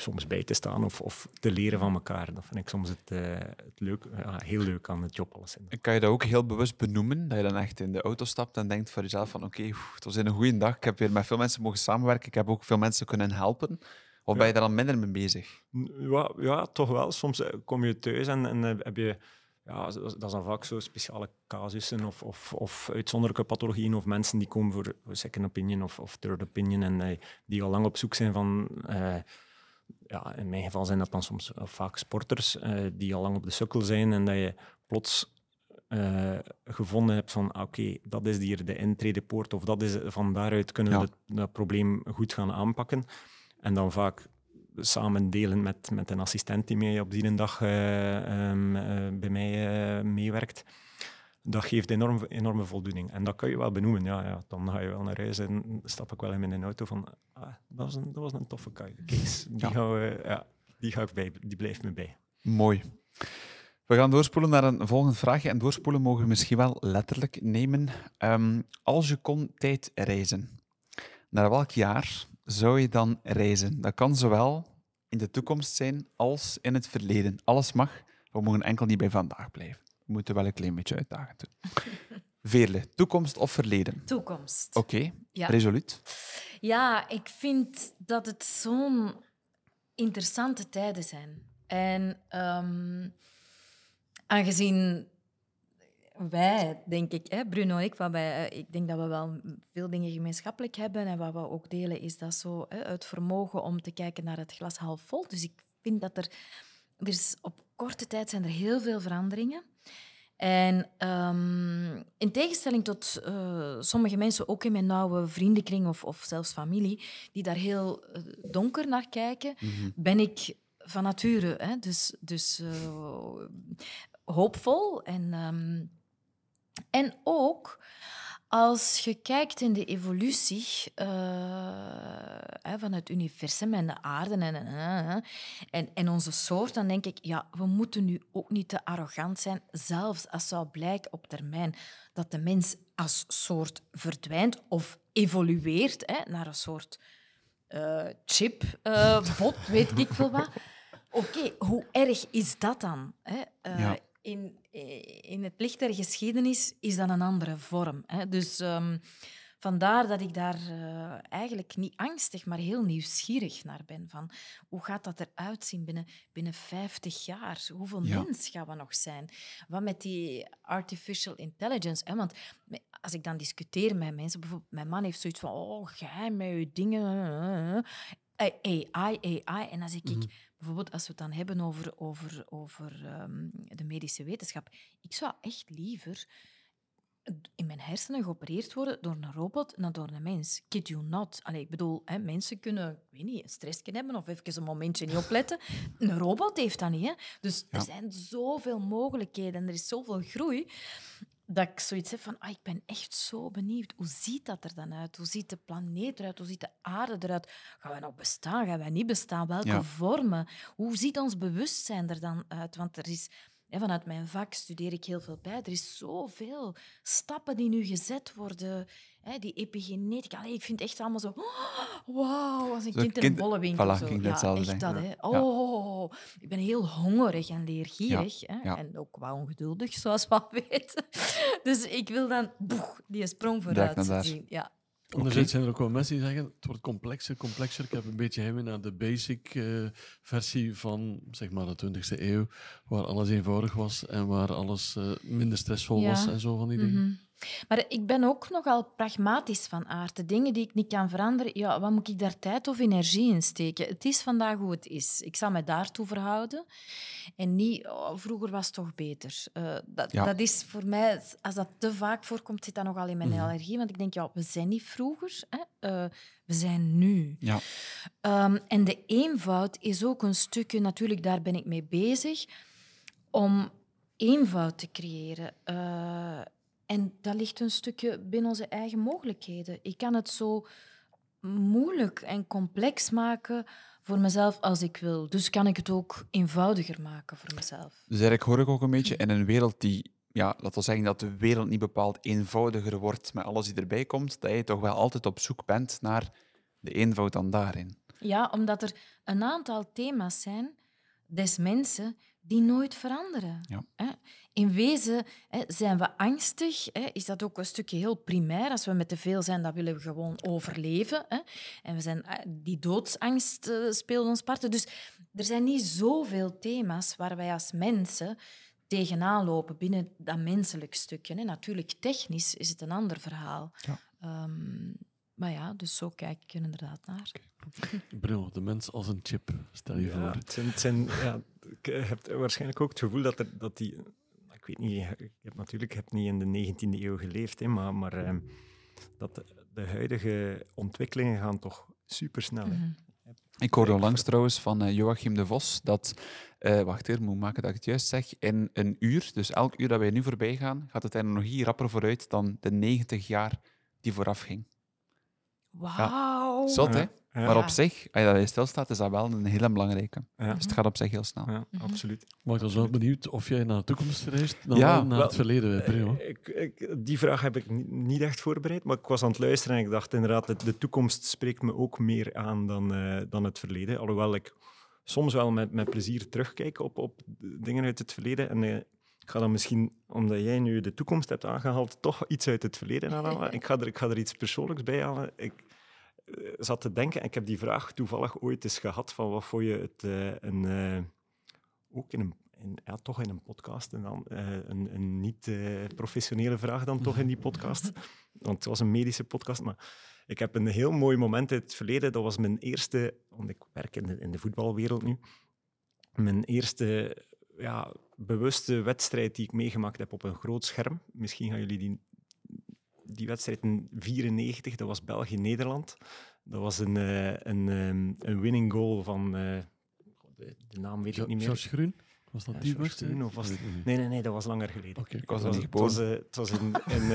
soms bij te staan of, of te leren van elkaar. Dat vind ik soms het, eh, het leuk, ja, heel leuk aan het job. En Kan je dat ook heel bewust benoemen? Dat je dan echt in de auto stapt en denkt voor jezelf van oké, het was een goede dag. Ik heb weer met veel mensen mogen samenwerken. Ik heb ook veel mensen kunnen helpen. Of ben je daar dan minder mee bezig? Ja, ja, toch wel. Soms eh, kom je thuis en, en heb je... Ja, dat dan vaak zo speciale casussen of, of, of uitzonderlijke pathologieën of mensen die komen voor second opinion of, of third opinion en die al lang op zoek zijn van... ja, in mijn geval zijn dat dan soms eh, vaak sporters eh, die al lang op de sukkel zijn en dat je plots eh, gevonden hebt van ah, oké, dat is hier de intredepoort of dat is, van daaruit kunnen we Ja. dat probleem goed gaan aanpakken. En dan vaak samen delen met, met een assistent die mij op die dag eh, ehm, eh, bij mij meewerkt. Dat geeft enorm, enorme voldoening. En dat kan je wel benoemen. Ja, ja, dan ga je wel naar huis en stap ik wel in mijn auto van ah, dat, was een, dat was een toffe case. Die, Ja. gaan we, ja, die, ga ik bij, die blijft me bij. Mooi. We gaan doorspoelen naar een volgend vraagje. En doorspoelen mogen we misschien wel letterlijk nemen. Ehm, als je kon tijd reizen, naar welk jaar zou je dan reizen? Dat kan zowel in de toekomst zijn als in het verleden. Alles mag. We mogen enkel niet bij vandaag blijven. Moeten wel een klein beetje uitdagen doen. Veerle, toekomst of verleden? Toekomst. Oké, Ja. resoluut. Ja, ik vind dat het zo'n interessante tijden zijn. En ehm, aangezien wij, denk ik, hè, Bruno en ik, wat wij, eh, ik denk dat we wel veel dingen gemeenschappelijk hebben en wat we ook delen, is dat zo hè, het vermogen om te kijken naar het glas half vol. Dus ik vind dat er, er is op korte tijd zijn er heel veel veranderingen. En ehm, in tegenstelling tot eh, sommige mensen, ook in mijn nauwe vriendenkring of, of zelfs familie, die daar heel eh, donker naar kijken, ben ik van nature. Hè? Dus, dus eh, hoopvol. En, ehm, en ook als je kijkt in de evolutie eh, van het universum en de aarde en, en, en, en onze soort, dan denk ik, ja, we moeten nu ook niet te arrogant zijn, zelfs als zou blijken op termijn dat de mens als soort verdwijnt of evolueert hè, naar een soort uh, chip, uh, bot, weet ik veel wat. Oké, hoe erg is dat dan? Hè? Uh, ja in, in het licht der geschiedenis is dat een andere vorm. Hè? Dus um, vandaar dat ik daar uh, eigenlijk niet angstig, maar heel nieuwsgierig naar ben. Van hoe gaat dat eruit zien binnen, binnen 50 jaar? Hoeveel ja. mens gaan we nog zijn? Wat met die artificial intelligence? Hè? Want als ik dan discuteer met mensen, bijvoorbeeld mijn man heeft zoiets van, oh, jij met je dingen... AI, AI. En dan zeg ik, mm -hmm bijvoorbeeld als we het dan hebben over, over, over um, de medische wetenschap. Ik zou echt liever in mijn hersenen geopereerd worden door een robot dan door een mens. Kid you not. Allee, ik bedoel, hè, mensen kunnen ik weet niet, een stress hebben of even een momentje niet opletten. Een robot heeft dat niet. Hè? Dus ja. er zijn zoveel mogelijkheden en er is zoveel groei dat ik zoiets heb van, ah, ik ben echt zo benieuwd. Hoe ziet dat er dan uit? Hoe ziet de planeet eruit? Hoe ziet de aarde eruit? Gaan wij nog bestaan? Gaan wij niet bestaan? Welke vormen? Hoe ziet ons bewustzijn er dan uit? Want er is, vanuit mijn vak studeer ik heel veel bij. Er is zoveel stappen die nu gezet worden Hè, die epigenetica. Allee, ik vind het echt allemaal zo... Oh, wauw, als een kind in een bollewinkel. Voilà, zo. Ja, echt dat. Hè. Oh, ik ben heel hongerig en leergierig. Hè. En ook wel ongeduldig, zoals we al weten. Dus ik wil dan boeg, die sprong vooruit zien. Ja. Anderzijds zijn er ook wel mensen die zeggen het wordt complexer, complexer. Ik heb een beetje heimwee naar de basic uh, versie van zeg maar, de 20e eeuw, waar alles eenvoudig was en waar alles uh, minder stressvol ja. was en zo van die dingen. Mm -hmm. Maar ik ben ook nogal pragmatisch van aard. De dingen die ik niet kan veranderen, ja, wat moet ik daar tijd of energie in steken? Het is vandaag hoe het is. Ik zal me daartoe verhouden. En niet, oh, vroeger was het toch beter. Uh, dat, ja. dat is voor mij, als dat te vaak voorkomt, zit dat nogal in mijn mm. allergie. Want ik denk, ja, we zijn niet vroeger. Hè? Uh, we zijn nu. Ja. Um, en de eenvoud is ook een stukje, natuurlijk, daar ben ik mee bezig, om eenvoud te creëren. Uh, en dat ligt een stukje binnen onze eigen mogelijkheden. Ik kan het zo moeilijk en complex maken voor mezelf als ik wil. Dus kan ik het ook eenvoudiger maken voor mezelf. Dus eigenlijk hoor ik ook een beetje in een wereld die, ja, laten we zeggen dat de wereld niet bepaald eenvoudiger wordt met alles die erbij komt, dat je toch wel altijd op zoek bent naar de eenvoud dan daarin. Ja, omdat er een aantal thema's zijn des mensen die nooit veranderen. Ja. In wezen zijn we angstig, is dat ook een stukje heel primair. Als we met te veel zijn, dan willen we gewoon overleven. En we zijn, eh, die doodsangst eh, speelt ons parten. Dus er zijn niet zoveel thema's waar wij als mensen tegenaan lopen binnen dat menselijk stukje. Natuurlijk, technisch is het een ander verhaal. Ja. Um, maar ja, dus zo kijk ik er inderdaad naar. Bruno, de mens als een chip, stel je ja, voor. Het zijn, het zijn, ja, je hebt waarschijnlijk ook het gevoel dat, er, dat die... Ik weet niet, je hebt natuurlijk hebt niet in de 19e eeuw geleefd, hè, maar, maar eh, dat de, de, huidige ontwikkelingen gaan toch supersnel. Mm -hmm. Ik hoorde onlangs trouwens van uh, Joachim de Vos dat, uh, wacht even, moet maken dat ik het juist zeg, in een uur, dus elk uur dat wij nu voorbij gaan, gaat de technologie rapper vooruit dan de 90 jaar die vooraf ging. Wauw. Ja. Zot, hè? Ja. Maar op zich, als je daarbij stilstaat, is dat wel een hele belangrijke. Ja. Dus het gaat op zich heel snel. Ja, mhm. absoluut. Maar ik was wel benieuwd of jij naar de toekomst reist dan ja, naar wel, het verleden. Bruno. Ik, ik, die vraag heb ik niet echt voorbereid, maar ik was aan het luisteren en ik dacht inderdaad, de toekomst spreekt me ook meer aan dan, uh, dan het verleden. Alhoewel ik soms wel met, met plezier terugkijk op, op dingen uit het verleden. En uh, ik ga dan misschien, omdat jij nu de toekomst hebt aangehaald, toch iets uit het verleden aanhalen. Ik ga er, ik ga er iets persoonlijks bij halen. Ik zat te denken, en ik heb die vraag toevallig ooit eens gehad, van wat vond je het uh, een, uh, ook in een, in, ja, toch in een podcast, en dan, een, een niet-professionele vraag dan toch in die podcast. Want het was een medische podcast, maar ik heb een heel mooi moment uit het verleden. Dat was mijn eerste, want ik werk in de, in de voetbalwereld nu, mijn eerste ja, bewuste wedstrijd die ik meegemaakt heb op een groot scherm. Misschien gaan jullie die, die wedstrijd in 94, dat was België-Nederland. Dat was een, uh, een, um, een winning goal van, uh, de, de, naam weet ik niet meer. George Groen? Was dat ja, die George Groen, of was het... Nee, nee, nee, dat was langer geleden. Okay. Ik was het niet was, geboren. het in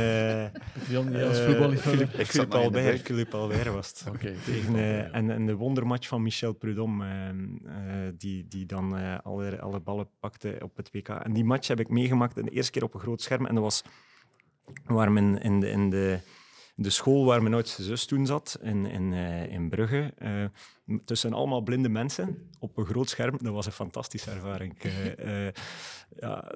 Jan, Jan als voetballiefhebber. Philippe, Philippe Albert, Philippe Albert was het. Okay. Tegen, uh, en, en de wondermatch van Michel Prudhomme, uh, die, die dan alle, alle ballen pakte op het WK. En die match heb ik meegemaakt de eerste keer op een groot scherm. En dat was waar men in de, in de, de school waar mijn oudste zus toen zat, in, in, in Brugge, tussen allemaal blinde mensen op een groot scherm. Dat was een fantastische ervaring. ja,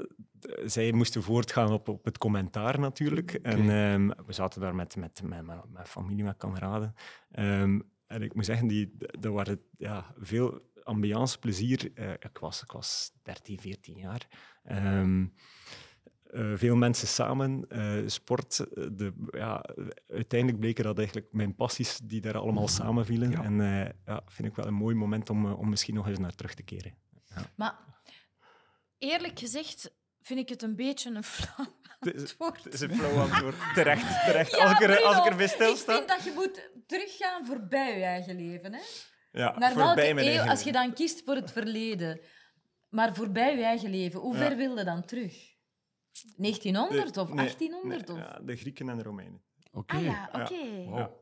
zij moesten voortgaan op, op het commentaar natuurlijk. Okay. En um, we zaten daar met, met, met, met, met familie, met kameraden. Um, en ik moet zeggen, die, dat waren ja, veel ambiance, plezier. Ik, was, ik was 13, 14 jaar. Um, uh, veel mensen samen, uh, sport. De, ja, uiteindelijk bleken dat eigenlijk mijn passies die daar allemaal samenvielen. Ja. En uh, ja, vind ik wel een mooi moment om, om misschien nog eens naar terug te keren. Ja. Maar eerlijk gezegd vind ik het een beetje een flauw antwoord. Het is een flauw antwoord. terecht, terecht. Ja, als, ik er, als ik erbij stilsta. Ik vind dat je moet teruggaan voorbij je eigen leven. Hè? Ja, Naar voorbij welke mijn eeuw, eigen als je dan kiest voor het verleden, maar voorbij je eigen leven, hoe Ja. ver wil je dan terug? 1900 of Nee, 1800? nee, of? ja, de Grieken en de Romeinen. Oké. Ah ja, oké. Ja.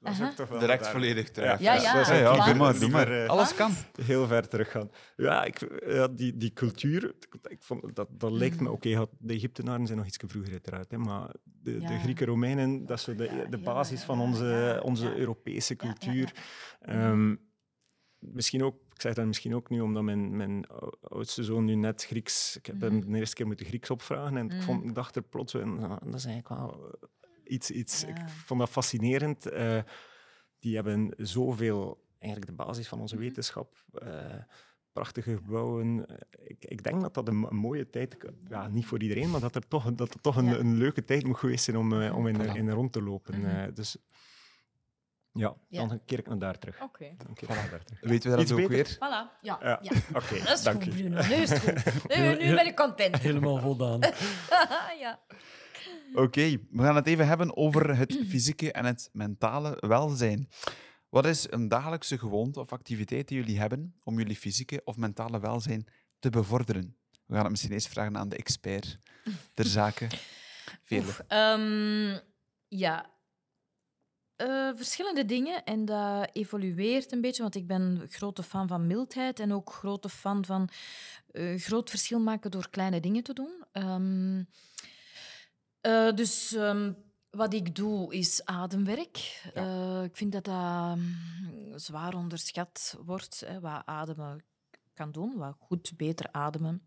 Dat is Aha. ook toch wel Direct daar- volledig terug. Ja, ja, ja, doe maar, doe maar. eh, Alles kan. heel ver teruggaan. Ja, ik, ja die, die cultuur, ik vond, dat, dat lijkt me... Oké, de Egyptenaren zijn nog iets vroeger uiteraard, hè, maar de, de. Grieken, Romeinen, dat is zo de, de basis van onze, onze ja. Europese Ja, ja, cultuur. ja. Ehm, misschien ook, ik zeg dat misschien ook nu, omdat mijn, mijn ou- oudste zoon nu net Grieks... Ik heb hem Mhm. de eerste keer moeten Grieks opvragen en ik, Mhm. vond, ik dacht er plots, nou, dat is eigenlijk wel iets... iets Ik vond dat fascinerend. Eh, die hebben zoveel, eigenlijk de basis van onze Mhm. wetenschap, eh, prachtige gebouwen. Eh, Ik, ik denk dat dat een, een mooie tijd, ja, niet voor iedereen, maar dat er toch, dat er toch een, Ja. een leuke tijd moet geweest zijn om, om in, in rond te lopen. Dus ja, Ja. dan keer ik naar daar terug. Oké. Daar terug. Weten we dat Iets ook beter? weer? Voilà. Ja. Ja, ja. oké, Dat is dank goed. Bruno. Nu is het goed. Nu, nu ben ik content. Helemaal voldaan. ja. Oké, we gaan het even hebben over het fysieke en het mentale welzijn. Wat is een dagelijkse gewoonte of activiteit die jullie hebben om jullie fysieke of mentale welzijn te bevorderen? We gaan het misschien eens vragen aan de expert ter zake. Vele. Oef, ehm, ja. Eh, verschillende dingen en dat evolueert een beetje, want ik ben grote fan van mildheid en ook grote fan van eh, groot verschil maken door kleine dingen te doen. Ehm, eh, dus ehm, wat ik doe is ademwerk. Ik vind dat dat mm, zwaar onderschat wordt, hè, wat ademen kan doen, wat goed, beter ademen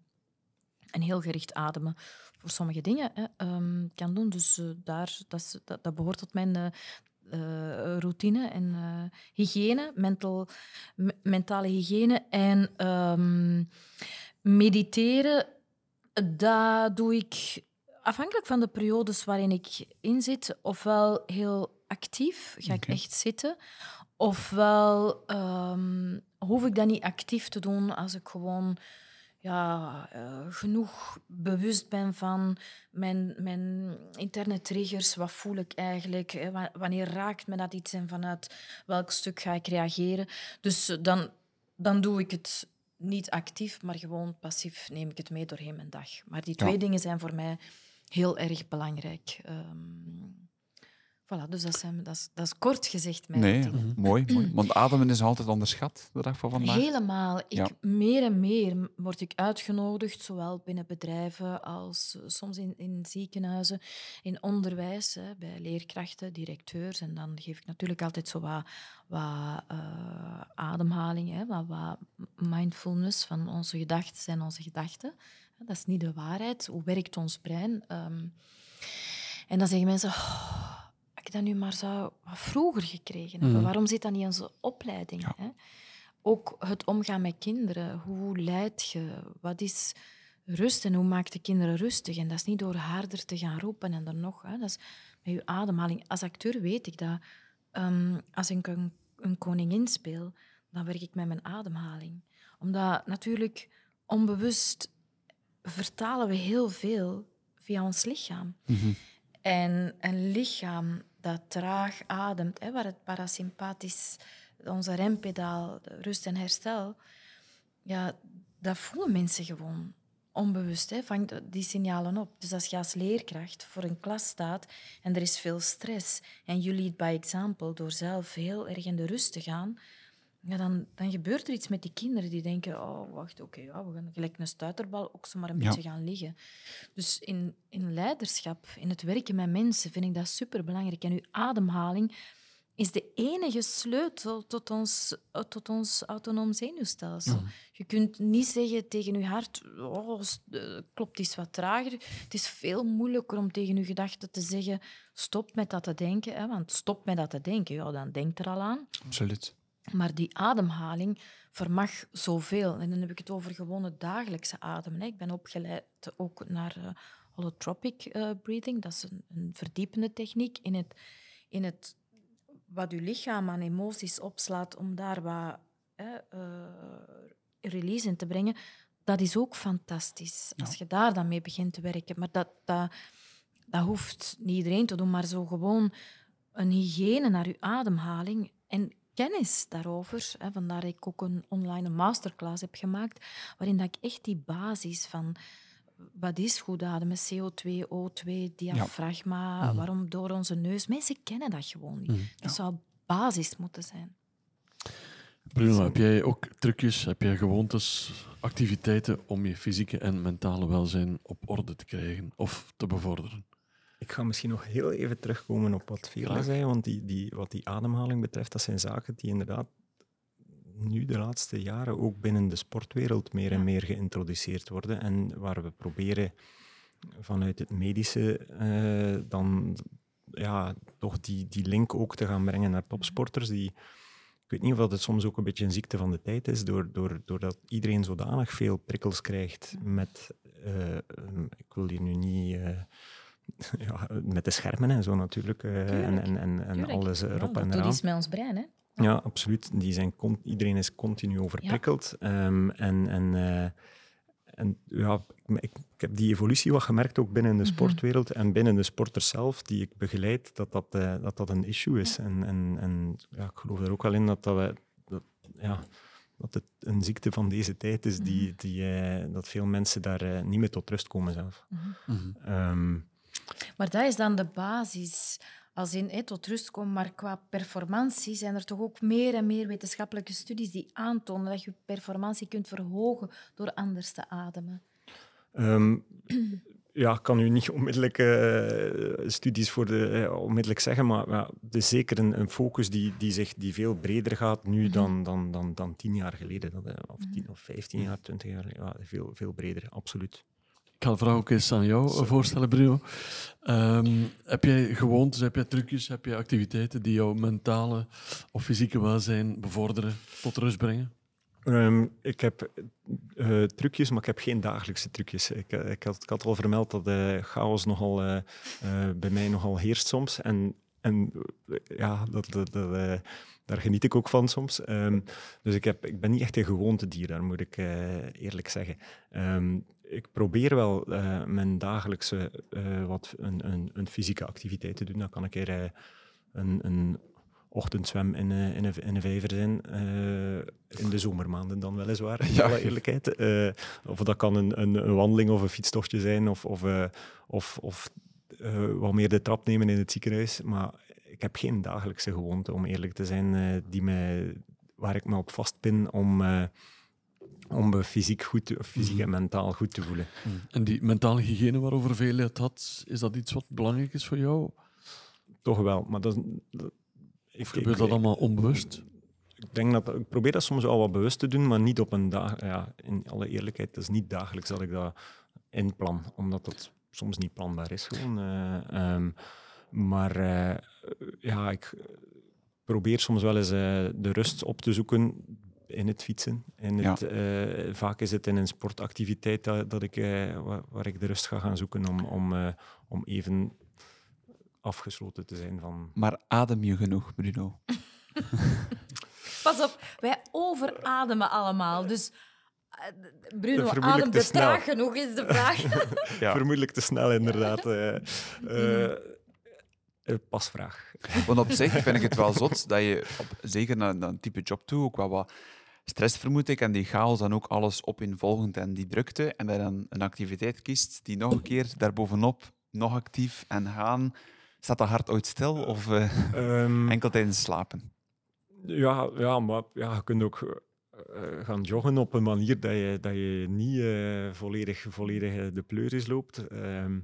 en heel gericht ademen voor sommige dingen hè, ehm, kan doen. Dus daar, dat, is- dat, dat behoort tot mijn eh, routine en eh, hygiëne, mental, me- mentale hygiëne. En ehm, mediteren, dat doe ik afhankelijk van de periodes waarin ik in zit, ofwel heel actief, ga ik echt zitten, ofwel ehm, hoef ik dat niet actief te doen als ik gewoon ja, eh, genoeg bewust ben van mijn, mijn interne triggers. Wat voel ik eigenlijk? Hè? Wa- Wanneer raakt me dat iets en vanuit welk stuk ga ik reageren? Dus eh, dan, dan doe ik het niet actief, maar gewoon passief neem ik het mee doorheen mijn dag. Maar die twee Ja. dingen zijn voor mij heel erg belangrijk. Ehm, voilà, dus dat, zijn, dat, is, dat is kort gezegd mijn Nee, mooi, mooi. Want ademen is altijd onderschat, de dag van vandaag. Helemaal. Ik, Ja. Meer en meer word ik uitgenodigd, zowel binnen bedrijven als eh, soms in, in ziekenhuizen, in onderwijs, hè, bij leerkrachten, directeurs. En dan geef ik natuurlijk altijd zo wat, wat eh, ademhaling, hè, wat, wat mindfulness van onze gedachten zijn onze gedachten. Dat is niet de waarheid. Hoe werkt ons brein? Ehm, en dan zeggen mensen, "Oh, ik dat nu maar zou wat vroeger gekregen hebben, Mhm. waarom zit dat niet in onze opleiding? Ja. Hè? Ook het omgaan met kinderen. Hoe leid je? Wat is rust en hoe maakt de kinderen rustig? En dat is niet door harder te gaan roepen en dan nog. Hè? Dat is met je ademhaling. Als acteur weet ik dat. ehm, als ik een, een koningin speel, dan werk ik met mijn ademhaling. Omdat natuurlijk onbewust vertalen we heel veel via ons lichaam. En een lichaam dat traag ademt, hè, waar het parasympathisch, onze rempedaal, rust en herstel, ja, dat voelen mensen gewoon onbewust, hè, vangt die signalen op. Dus als je als leerkracht voor een klas staat en er is veel stress en you lead by example door zelf heel erg in de rust te gaan, ja, dan, dan gebeurt er iets met die kinderen die denken, oh, wacht, oké, ja, we gaan gelijk een stuiterbal ook zomaar een Ja. beetje gaan liggen. Dus in, in leiderschap, in het werken met mensen, vind ik dat superbelangrijk. En uw ademhaling is de enige sleutel tot ons, tot ons autonoom zenuwstelsel. Je kunt niet zeggen tegen je hart, oh, eh, klopt iets wat trager. Het is veel moeilijker om tegen je gedachten te zeggen, stop met dat te denken. Hè, want stop met dat te denken, ja, dan denkt er al aan. Absoluut. Maar die ademhaling vermag zoveel. En dan heb ik het over gewone dagelijkse ademen. Ik ben opgeleid ook naar eh, holotropic eh, breathing. Dat is een, een verdiepende techniek in het, in het wat je lichaam aan emoties opslaat om daar wat hè, eh, release in te brengen. Dat is ook fantastisch. Als je daar dan mee begint te werken. Maar dat, dat, dat hoeft niet iedereen te doen, maar zo gewoon een hygiëne naar je ademhaling en kennis daarover. Hè, vandaar dat ik ook een online masterclass heb gemaakt, waarin dat ik echt die basis van wat is goed ademen, CO2, O2, diafragma, waarom door onze neus. Mensen kennen dat gewoon niet. Dat zou basis moeten zijn. Bruno, heb jij ook trucjes, heb jij gewoontes, activiteiten om je fysieke en mentale welzijn op orde te krijgen of te bevorderen? Ik ga misschien nog heel even terugkomen op wat Vela zei, want die, die, wat die ademhaling betreft, dat zijn zaken die inderdaad nu de laatste jaren ook binnen de sportwereld meer en meer geïntroduceerd worden en waar we proberen vanuit het medische eh, dan ja, toch die, die link ook te gaan brengen naar topsporters die ik weet niet of dat het soms ook een beetje een ziekte van de tijd is, door, door, doordat iedereen zodanig veel prikkels krijgt met, eh, ik wil hier nu niet, eh, ja, met de schermen en zo natuurlijk, eh, en, en, en, en Tuurlijk. alles Ja, erop dat en doet eraan. iets met ons brein, hè? Ja, absoluut. Die zijn iedereen is continu overprikkeld. Ehm, en en, eh, en ja, ik, heb die evolutie wat gemerkt ook binnen de sportwereld en binnen de sporters zelf, die ik begeleid, dat dat, eh, dat, dat een issue is. En, en, en ja, ik geloof er ook wel in dat, dat, dat, ja, dat het een ziekte van deze tijd is, die, die, eh, dat veel mensen daar eh, niet meer tot rust komen zelf. Ehm, Maar dat is dan de basis. Als in tot rust komen, maar qua performantie zijn er toch ook meer en meer wetenschappelijke studies die aantonen dat je performantie kunt verhogen door anders te ademen. Ehm, ja, ik kan u niet onmiddellijk eh, studies voor de, eh, onmiddellijk zeggen, maar ja, het is zeker een, een focus die, die, zich, die veel breder gaat nu dan, dan, dan, dan tien jaar geleden. Dat, eh, of tien of vijftien jaar, twintig jaar, ja, veel, veel breder, absoluut. Ik ga de vraag ook eens aan jou voorstellen, Bruno. Ehm, heb jij gewoontes, heb jij trucjes, heb jij activiteiten die jouw mentale of fysieke welzijn bevorderen, tot rust brengen? Ehm, ik heb eh, trucjes, maar ik heb geen dagelijkse trucjes. Ik, eh, ik, had, ik had al vermeld dat eh, chaos nogal, bij mij nogal heerst soms. En, en ja, dat, dat, dat, daar geniet ik ook van soms. Ehm, dus ik, heb, ik ben niet echt een gewoontedier, daar moet ik eerlijk zeggen. Ehm, ik probeer wel eh, mijn dagelijkse eh, wat een, een, een fysieke activiteit te doen. Dan kan ik er eh, een, een ochtendzwem in, in, een, in een vijver zijn. in de zomermaanden dan weliswaar, in Ja. alle eerlijkheid. Of dat kan een, een, een wandeling of een fietstochtje zijn, of, of, of, of wat meer de trap nemen in het ziekenhuis. Maar ik heb geen dagelijkse gewoonte, om eerlijk te zijn, die mij, waar ik me op vastpin om, om me fysiek, goed, te- fysiek en mentaal goed te voelen. En die mentale hygiëne waarover veel het had, is dat iets wat belangrijk is voor jou? Toch wel, maar dat, dat ik, Of gebeurt dat ik- allemaal onbewust? Ik, denk dat, ik probeer dat soms wel wat bewust te doen, maar niet op een dag. Ja, in alle eerlijkheid, het is niet dagelijks dat ik dat inplan, omdat dat soms niet planbaar is. Gewoon. eh, ehm, maar eh, ja, ik probeer soms wel eens eh, de rust op te zoeken in het fietsen. In Ja. het, eh, vaak is het in een sportactiviteit dat, dat ik, eh, waar, waar ik de rust ga gaan zoeken om, om, eh, om even afgesloten te zijn van Maar adem je genoeg, Bruno? Pas op, wij overademen allemaal. Dus Bruno, vermoedelijk adem te traag genoeg is de vraag. Ja. Vermoedelijk te snel, inderdaad. eh, pasvraag. Want op zich vind ik het wel zot dat je, op, zeker naar, naar een type job toe, ook wel wat stress vermoed ik en die chaos dan ook alles opinvolgend en die drukte. En dat je dan een activiteit kiest die nog een keer daarbovenop nog actief en gaan. Staat dat hart ooit stil of eh, Ehm, enkel tijdens slapen? Ja, ja, maar ja, je kunt ook eh, gaan joggen op een manier dat je, dat je niet eh, volledig, volledig de pleuris loopt. Ehm,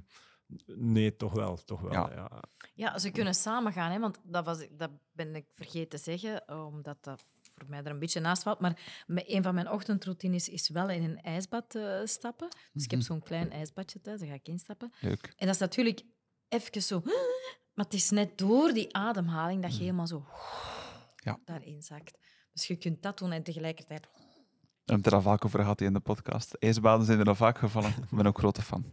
nee, toch wel. Toch wel Ja. ja. Ja, ze kunnen samen gaan, hè, want dat, was, dat ben ik vergeten te zeggen, omdat dat voor mij er een beetje naast valt. Maar een van mijn ochtendroutines is wel in een ijsbad eh, stappen. Dus ik heb Mhm. zo'n klein ijsbadje thuis, daar ga ik instappen. Leuk. En dat is natuurlijk even zo... Maar het is net door die ademhaling dat je helemaal zo Ja. daarin zakt. Dus je kunt dat doen en tegelijkertijd... We hebben het er al vaak over gehad in de podcast. IJsbaden zijn er al vaak gevallen. Ik ben ook grote fan.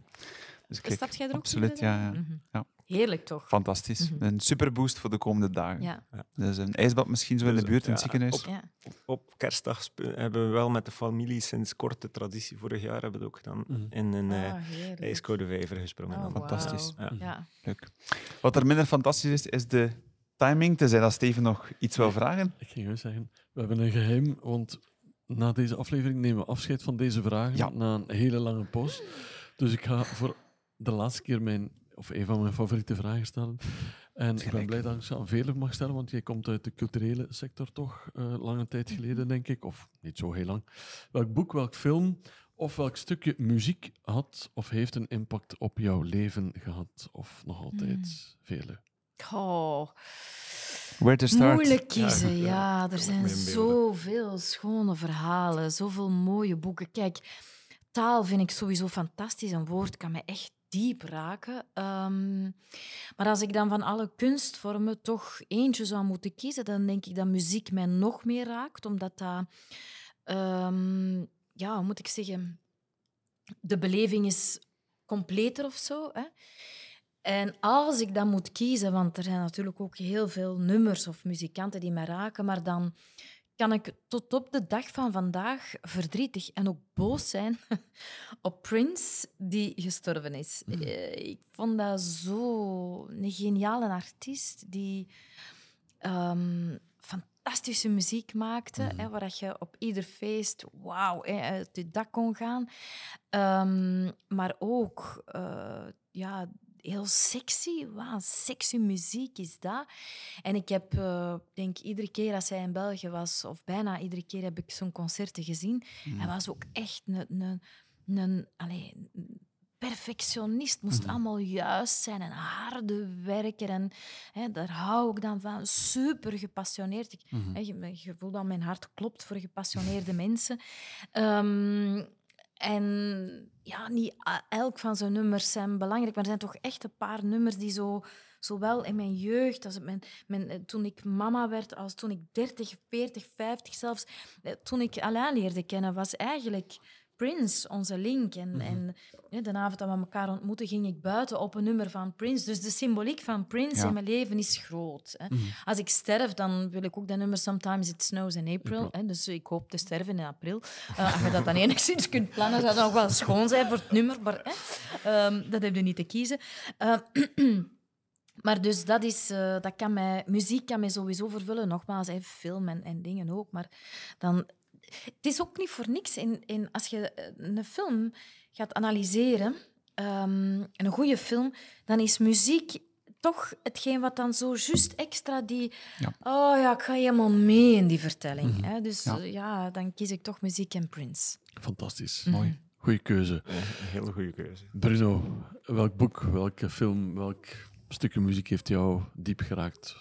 Dus jij er ook absoluut, ja, ja. Mhm. Ja. Heerlijk, toch? fantastisch. Mhm. Een superboost voor de komende dagen. Ja. Dus een ijsbad misschien zo in de Dus, buurt in het ja, ziekenhuis. ja. Op kerstdag hebben we wel met de familie sinds korte traditie, vorig jaar hebben we het ook gedaan, Mhm. in een heerlijk. ijskoude vijver gesprongen. Oh. Fantastisch. wauw. Ja. Ja. Leuk. Wat er minder fantastisch is, is de timing. Tenzij dat Steven nog iets wil vragen. Ik ging juist zeggen, we hebben een geheim, want na deze aflevering nemen we afscheid van deze vragen Ja. na een hele lange post. Dus ik ga voor de laatste keer mijn, of een van mijn favoriete vragen stellen. En ik ben blij dat ik ze aan Veerle mag stellen, want jij komt uit de culturele sector toch, eh, lange tijd geleden, denk ik. Of niet zo heel lang. Welk boek, welk film of welk stukje muziek had of heeft een impact op jouw leven gehad? Of nog altijd, Veerle? Oh. Where to start? Moeilijk kiezen, Ja, ja. ja, Er zijn zoveel schone verhalen, zoveel mooie boeken. Kijk, taal vind ik sowieso fantastisch. Een woord kan me echt diep raken. Ehm, maar als ik dan van alle kunstvormen toch eentje zou moeten kiezen, dan denk ik dat muziek mij nog meer raakt, omdat dat... ehm, ja, moet ik zeggen? De beleving is completer of zo. Hè? En als ik dan moet kiezen, want er zijn natuurlijk ook heel veel nummers of muzikanten die mij raken, maar dan kan ik tot op de dag van vandaag verdrietig en ook boos zijn op Prince, die gestorven is. Eh, Ik vond dat zo een geniale artiest die ehm, fantastische muziek maakte, hè, waar dat je op ieder feest wauw, uit je dak kon gaan. Ehm, maar ook eh, ja, heel sexy. Wauw, sexy muziek is dat. En ik heb, eh, denk iedere keer als hij in België was, of bijna iedere keer heb ik zo'n concerten gezien. Hij was ook echt een, een, perfectionist. moest allemaal juist zijn en harde werker. En hè, daar hou ik dan van. Super gepassioneerd. Ik, hè, je, je voelt dat mijn hart klopt voor gepassioneerde mensen. Ehm, en ja, niet elk van zijn nummers zijn belangrijk, maar er zijn toch echt een paar nummers die zo, zowel in mijn jeugd, als mijn, mijn, eh, toen ik mama werd, als toen ik 30, 40, 50 zelfs, eh, toen ik Alain leerde kennen, was eigenlijk Prince onze link. En, en ja, de avond dat we elkaar ontmoetten, ging ik buiten op een nummer van Prince. Dus de symboliek van Prince Ja. in mijn leven is groot. Hè. Als ik sterf, dan wil ik ook dat nummer Sometimes It Snows in April. Hè. Dus ik hoop te sterven in april. Eh, als je dat dan enigszins kunt plannen, zou dat nog wel schoon zijn voor het nummer. Maar hè, ehm, dat heb je niet te kiezen. Eh, maar dus dat is, eh, dat kan mij, muziek kan mij sowieso vervullen. Nogmaals, hè, film en, en dingen ook. Maar dan, het is ook niet voor niks. In, in, als je eh, een film gaat analyseren, ehm, een goede film, dan is muziek toch hetgeen wat dan zo juist extra die... Ja. Oh ja, ik ga helemaal mee in die vertelling. hè. Dus Ja. eh, ja, dan kies ik toch muziek en Prince. Fantastisch. Mooi. Goeie keuze. Een hele goede keuze. Bruno, welk boek, welke film, welk stukje muziek heeft jou diep geraakt?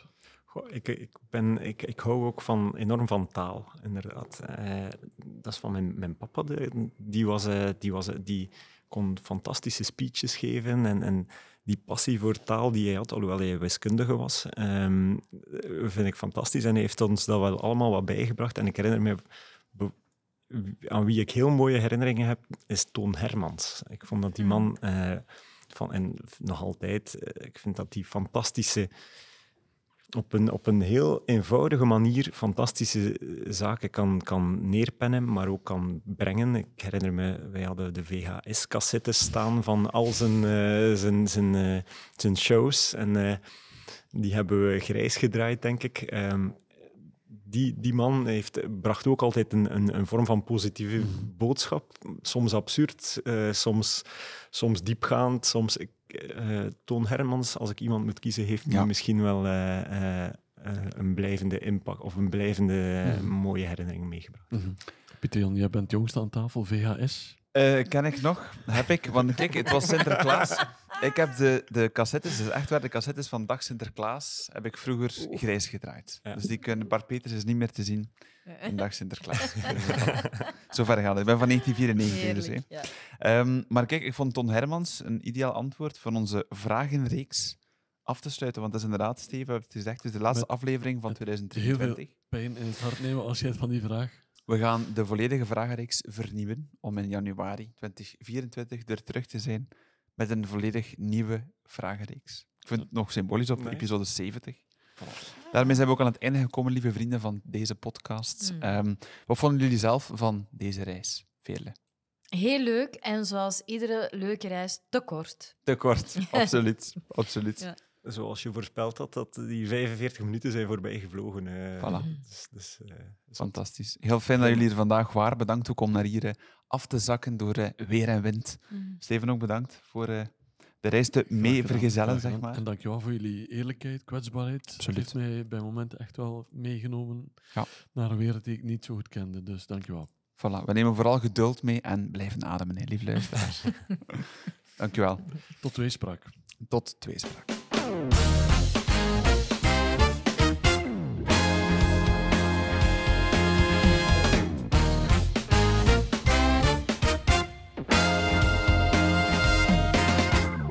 Goh, ik, ik, ben, ik, ik hou ook van, enorm van taal, inderdaad. Eh, dat is van mijn, mijn papa. De, die, was, eh, die, was, eh, die kon fantastische speeches geven en, en die passie voor taal die hij had, alhoewel hij wiskundige was, ehm, vind ik fantastisch. En hij heeft ons dat wel allemaal wat bijgebracht. En ik herinner me... Aan wie ik heel mooie herinneringen heb, is Toon Hermans. Ik vond dat die man... eh, van, en nog altijd, ik vind dat die fantastische op een, op een heel eenvoudige manier fantastische zaken kan, kan neerpennen, maar ook kan brengen. Ik herinner me, wij hadden de VHS-cassettes staan van al zijn, uh, zijn, zijn, uh, zijn shows. En uh, die hebben we grijs gedraaid, denk ik. Um, die, die man heeft, bracht ook altijd een, een, een vorm van positieve boodschap. Soms absurd, soms, soms diepgaand, soms uh, Toon Hermans, als ik iemand moet kiezen, heeft ja. misschien wel uh, uh, een blijvende impact of een blijvende mm. mooie herinnering meegebracht. Mm -hmm. Pieter Jan, jij bent jongste aan tafel, VHS. ken ik nog? Heb ik. Want kijk, het was Sinterklaas. Ik heb de, de cassettes, dus echt waar de cassettes van Dag Sinterklaas, heb ik vroeger grijs gedraaid. Ja. Dus die kunnen, Bart Peters is niet meer te zien in Dag Sinterklaas. Zo ver gaat het. Ik ben van 1994 dus. Ja. Um, maar kijk, ik vond Ton Hermans een ideaal antwoord van onze vragenreeks af te sluiten. Want dat is inderdaad, Steven, het gezegd, het is de laatste Met aflevering van 2023. Heel veel pijn in het hart nemen als je het van die vraag... We gaan de volledige vragenreeks vernieuwen om in januari 2024 er terug te zijn met een volledig nieuwe vragenreeks. Ik vind het nog symbolisch op nee. episode 70. Daarmee zijn we ook aan het einde gekomen, lieve vrienden van deze podcast. Mm. Um, wat vonden jullie zelf van deze reis, Veerle? Heel leuk en zoals iedere leuke reis, te kort. Te kort, absoluut. absoluut. Ja. Zoals je voorspeld had, dat die 45 minuten zijn voorbij gevlogen. Uh, voilà. Dus, dus, uh, Fantastisch. Heel fijn dat jullie er vandaag waren. Bedankt ook om naar hier uh, af te zakken door weer en wind. Mm. Steven, ook bedankt voor de reis te mee vergezellen, zeg maar. En dankjewel voor jullie eerlijkheid, kwetsbaarheid. Absoluut. Het heeft mij bij momenten echt wel meegenomen ja. naar een wereld die ik niet zo goed kende. Dus dankjewel. Voilà, we nemen vooral geduld mee en blijven ademen, hè, lieve luisteraars. dankjewel. Tot tweespraak. Tot tweespraak.